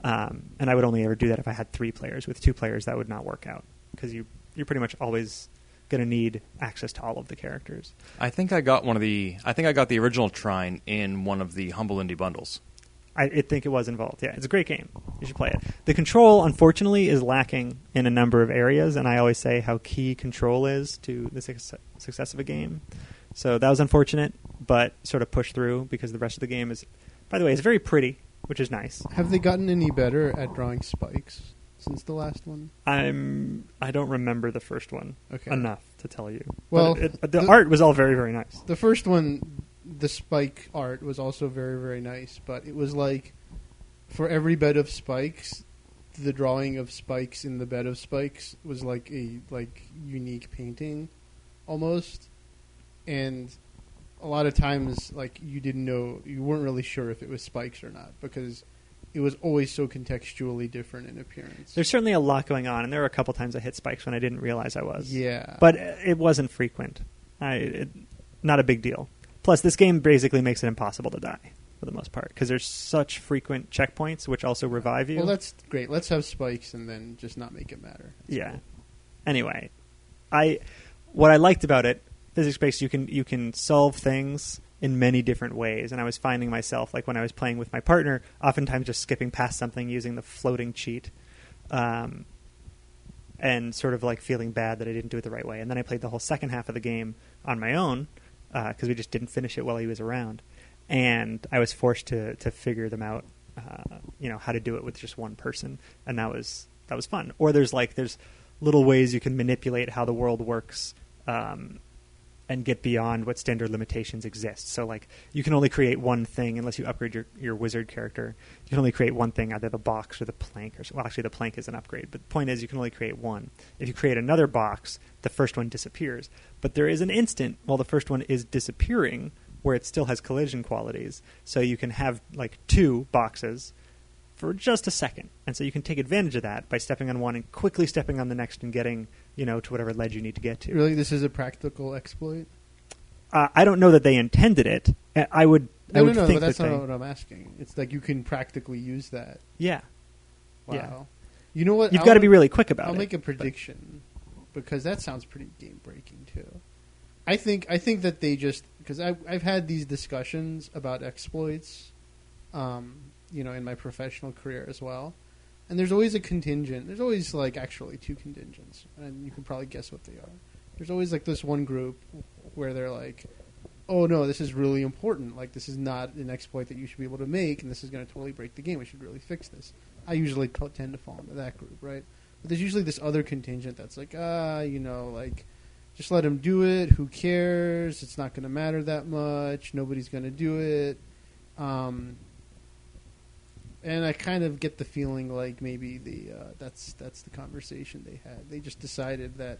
Um, and I would only ever do that if I had three players. With two players, that would not work out because you you're pretty much always going to need access to all of the characters. I think I got one of the. I think I got the original Trine in one of the Humble Indie bundles. I, I think it was involved. Yeah, it's a great game. You should play it. The control, unfortunately, is lacking in a number of areas, and I always say how key control is to the success, success of a game. So that was unfortunate, but sort of pushed through because the rest of the game is, by the way, it's very pretty, which is nice. Have they gotten any better at drawing spikes since the last one? I'm I don't remember the first one Okay. enough to tell you. Well, But it, it- the, the- art was all very very nice. The first one, the spike art was also very very nice, but it was like for every bed of spikes, the drawing of spikes in the bed of spikes was like a like unique painting, almost, and a lot of times like you didn't know you weren't really sure if it was spikes or not because it was always so contextually different in appearance. There's certainly a lot going on, and there were a couple times I hit spikes when I didn't realize I was. yeah, but it wasn't frequent. I, it, not a big deal. Plus, this game basically makes it impossible to die for the most part because there's such frequent checkpoints, which also revive you. well that's great. Let's have spikes and then just not make it matter. That's yeah. cool. Anyway, I what I liked about it, physics based, you can you can solve things in many different ways, and I was finding myself like when I was playing with my partner, oftentimes just skipping past something using the floating cheat. Um, and sort of like feeling bad that I didn't do it the right way. And then I played the whole second half of the game on my own because we just didn't finish it while he was around, and I was forced to to figure them out. Uh, you know how to do it with just one person, and that was that was fun. Or there's like there's little ways you can manipulate how the world works. Um, and get beyond what standard limitations exist. So, like, you can only create one thing unless you upgrade your, your wizard character. You can only create one thing, either the box or the plank. Or well, actually, the plank is an upgrade. But the point is, you can only create one. If you create another box, the first one disappears. But there is an instant while the first one is disappearing where it still has collision qualities. So you can have like two boxes for just a second, and so you can take advantage of that by stepping on one and quickly stepping on the next and getting you know to whatever ledge you need to get to. Really, this is a practical exploit. Uh, I don't know that they intended it. Uh, I would. I No, no, would no, think but that's that not they, what I'm asking. It's like you can practically use that. Yeah, Wow. Yeah. You know what? you've got to be really quick about it. I'll make a but- prediction because that sounds pretty game breaking too. I think I think that they just because I've I've had these discussions about exploits, um, you know, in my professional career as well, and there's always a contingent. There's always like actually two contingents, and you can probably guess what they are. There's always like this one group where they're like, "Oh no, this is really important. Like this is not an exploit that you should be able to make, and this is going to totally break the game. We should really fix this." I usually tend to fall into that group, right? But there's usually this other contingent that's like, ah, you know, like just let him do it. Who cares? It's not going to matter that much. Nobody's going to do it. Um, and I kind of get the feeling like maybe the uh, that's that's the conversation they had. They just decided that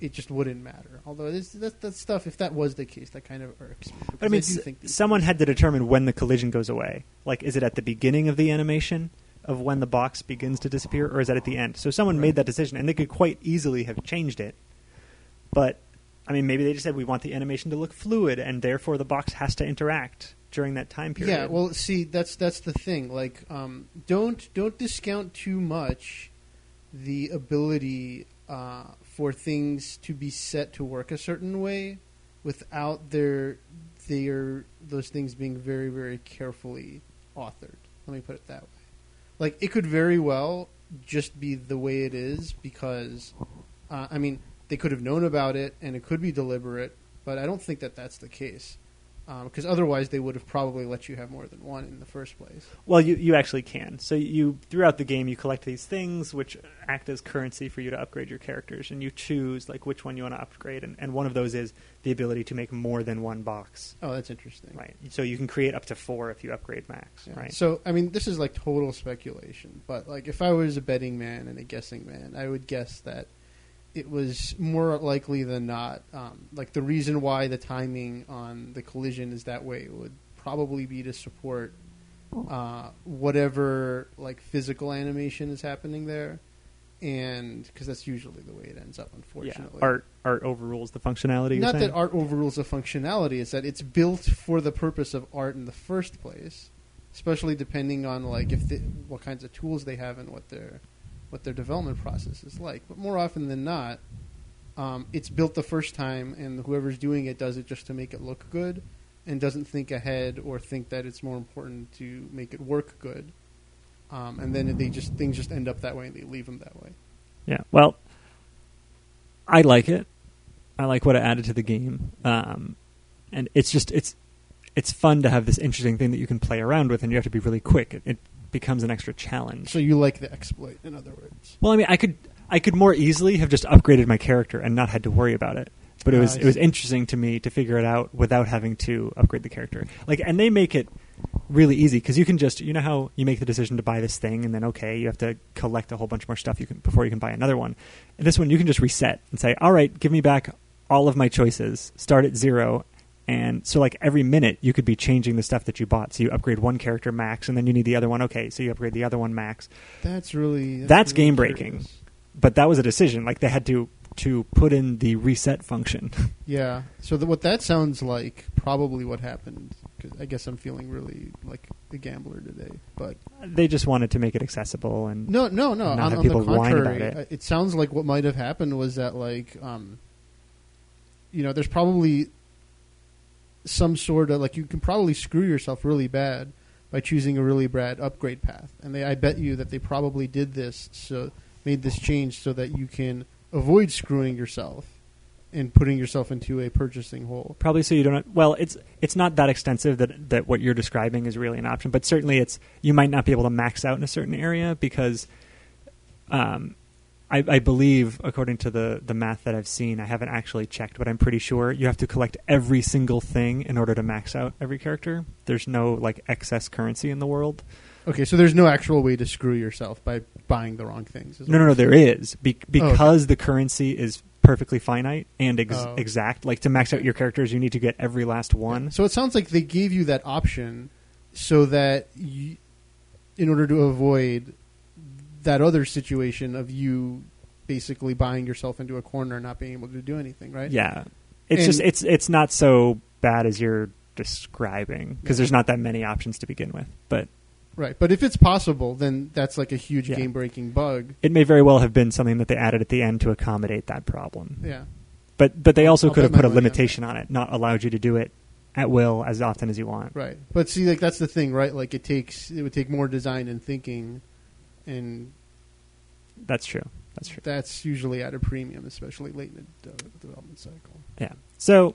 it just wouldn't matter. Although this, that that stuff, if that was the case, that kind of irks me. But I mean, because do s- think someone had to determine when the collision goes away. Like, is it at the beginning of the animation? of when the box begins to disappear, or is that at the end? So someone made that decision, and they could quite easily have changed it. But I mean, maybe they just said we want the animation to look fluid, and therefore the box has to interact during that time period. Yeah, well, see, that's that's the thing. Like, um, don't don't discount too much the ability uh, for things to be set to work a certain way without their their those things being very very carefully authored. Let me put it that way. Like, it could very well just be the way it is because, uh, I mean, they could have known about it and it could be deliberate, but I don't think that that's the case Um, because otherwise they would have probably let you have more than one in the first place. Well, you you actually can. So you throughout the game you collect these things which act as currency for you to upgrade your characters, and you choose like which one you want to upgrade, and, and one of those is the ability to make more than one box. Oh, that's interesting. Right. So you can create up to four if you upgrade max. Yeah. Right. So, I mean, this is like total speculation, but like if I was a betting man and a guessing man, I would guess that it was more likely than not um, like the reason why the timing on the collision is that way would probably be to support uh, whatever like physical animation is happening there, and because that's usually the way it ends up, yeah. unfortunately. Art art overrules the functionality. Not that art overrules the functionality; it's that it's built for the purpose of art in the first place. Especially depending on like if the, what kinds of tools they have and what their what their development process is like. But more often than not, um, it's built the first time, and whoever's doing it does it just to make it look good, and doesn't think ahead or think that it's more important to make it work good. Um, and then they just things just end up that way, and they leave them that way. Yeah. Well, I like it. I like what it added to the game, um, and it's just it's it's fun to have this interesting thing that you can play around with, and you have to be really quick. It, it becomes an extra challenge. So you like the exploit, in other words. Well, I mean, I could I could more easily have just upgraded my character and not had to worry about it. But it Ah, was it was interesting to me to figure it out without having to upgrade the character. Like, and they make it really easy because you can just you know how you make the decision to buy this thing and then okay you have to collect a whole bunch more stuff you can before you can buy another one. And this one you can just reset and say, all right, give me back all of my choices, start at zero. And so, like every minute, you could be changing the stuff that you bought. So you upgrade one character max, and then you need the other one. Okay, so you upgrade the other one max. That's really That's really game-breaking. but that was a decision. Like they had to to put in the reset function. Yeah. So the, what that sounds like, probably what happened. 'cause I guess I'm feeling really like a gambler today. But they just wanted to make it accessible and no, no, no. Not On, have on the people whine about contrary, it. uh, it sounds like what might have happened was that like, um, you know, there's probably some sort of like you can probably screw yourself really bad by choosing a really bad upgrade path. And they, I bet you that they probably did this so made this change so that you can avoid screwing yourself and putting yourself into a purchasing hole. probably so you don't. Well, it's it's not that extensive that that what you're describing is really an option, but certainly it's you might not be able to max out in a certain area because, um, I, I believe according to the the math that I've seen, I haven't actually checked, but I'm pretty sure you have to collect every single thing in order to max out every character. There's no like excess currency in the world. Okay, so there's no actual way to screw yourself by buying the wrong things. No, no, no. There is Be- oh, because the currency is perfectly finite and ex- Oh. exact. Like to max out your characters, you need to get every last one. So it sounds like they gave you that option so that you, in order to avoid that other situation of you basically buying yourself into a corner and not being able to do anything, right? Yeah, it's And- just it's it's not so bad as you're describing because there's not that many options to begin with. But Right. But if it's possible, then that's like a huge Yeah. game breaking bug. it may very well have been something that they added at the end to accommodate that problem. Yeah. But but they also I'll could have put a limitation on it, not allowed you to do it at will as often as you want. Right. But see, like that's the thing, right? Like it takes it would take more design and thinking, and That's true. That's true. that's usually at a premium, especially late in the de- development cycle. Yeah. So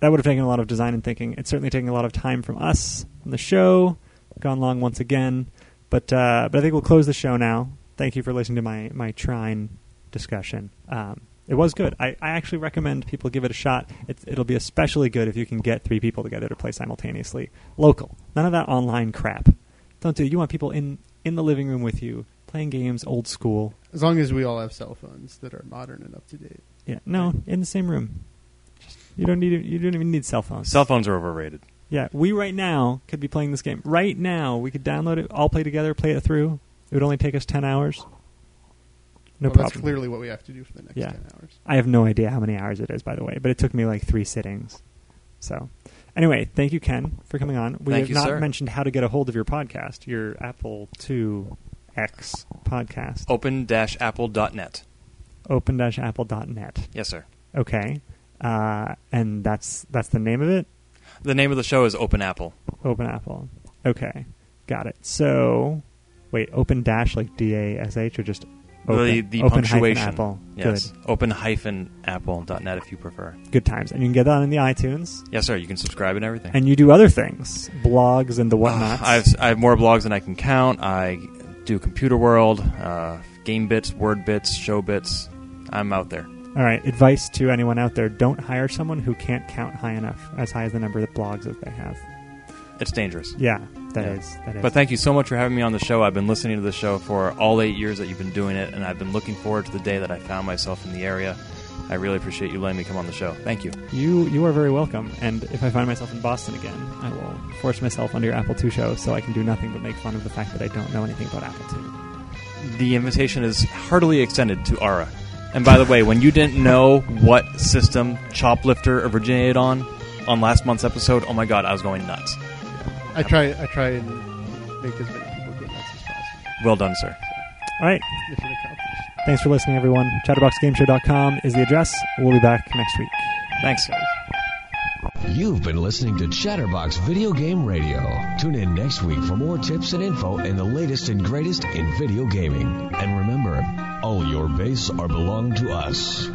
that would have taken a lot of design and thinking. It's certainly taking a lot of time from us on the show. Gone long once again, but uh, but I think we'll close the show now. Thank you for listening to my my Trine discussion. Um, it was good. I, I actually recommend people give it a shot. It's, it'll be especially good if you can get three people together to play simultaneously. Local. None of that online crap. Don't do it. You want people in in the living room with you playing games, old school. As long as we all have cell phones that are modern and up to date. Yeah. No, in the same room. Just, you don't need. You don't even need cell phones. Cell phones are overrated. Yeah, we right now could be playing this game. Right now, we could download it, all play together, play it through. It would only take us 10 hours. No well, that's problem. clearly what we have to do for the next Yeah. ten hours. I have no idea how many hours it is, by the way, but it took me like three sittings. So, anyway, thank you, Ken, for coming on. We Thank have you, not sir. mentioned how to get a hold of your podcast, your Apple Two X podcast, Open-apple.net. open-apple.net. Yes, sir. Okay, uh, and that's that's the name of it. The name of the show is Open Apple. Open Apple. Okay, got it. So, wait, open dash like D A S H or just open, the the open hyphen punctuation. Apple. Yes. Open-apple.net if you prefer. Good, good times, and you can get that on the iTunes. Yes, sir. You can subscribe and everything. And you do other things, blogs and the whatnots. Uh, I've I have more blogs than I can count. I do Computerworld, uh, Game Bits, Word Bits, Show Bits. I'm out there. All right, advice to anyone out there: don't hire someone who can't count high enough, as high as the number of blogs that they have. It's dangerous. Yeah, that Yeah. is that is. But thank you so much for having me on the show. I've been listening to the show for all eight years that you've been doing it, and I've been looking forward to the day that I found myself in the area. I really appreciate you letting me come on the show. Thank you. you you are very welcome. And if I find myself in Boston again, I will force myself onto your Apple II show, so I can do nothing but make fun of the fact that I don't know anything about Apple II. The invitation is heartily extended to Ara. And by the way, when you didn't know what system Choplifter originated on on last month's episode, oh my god, I was going nuts. I try. I try and make as many people go nuts as possible. Well done, sir. All right, Mission accomplished. thanks for listening, everyone. ChatterboxGameShow.com is the address. We'll be back next week. Thanks. Guys. You've been listening to Chatterbox Video Game Radio. Tune in next week for more tips and info and the latest and greatest in video gaming. And remember, all your base are belong to us.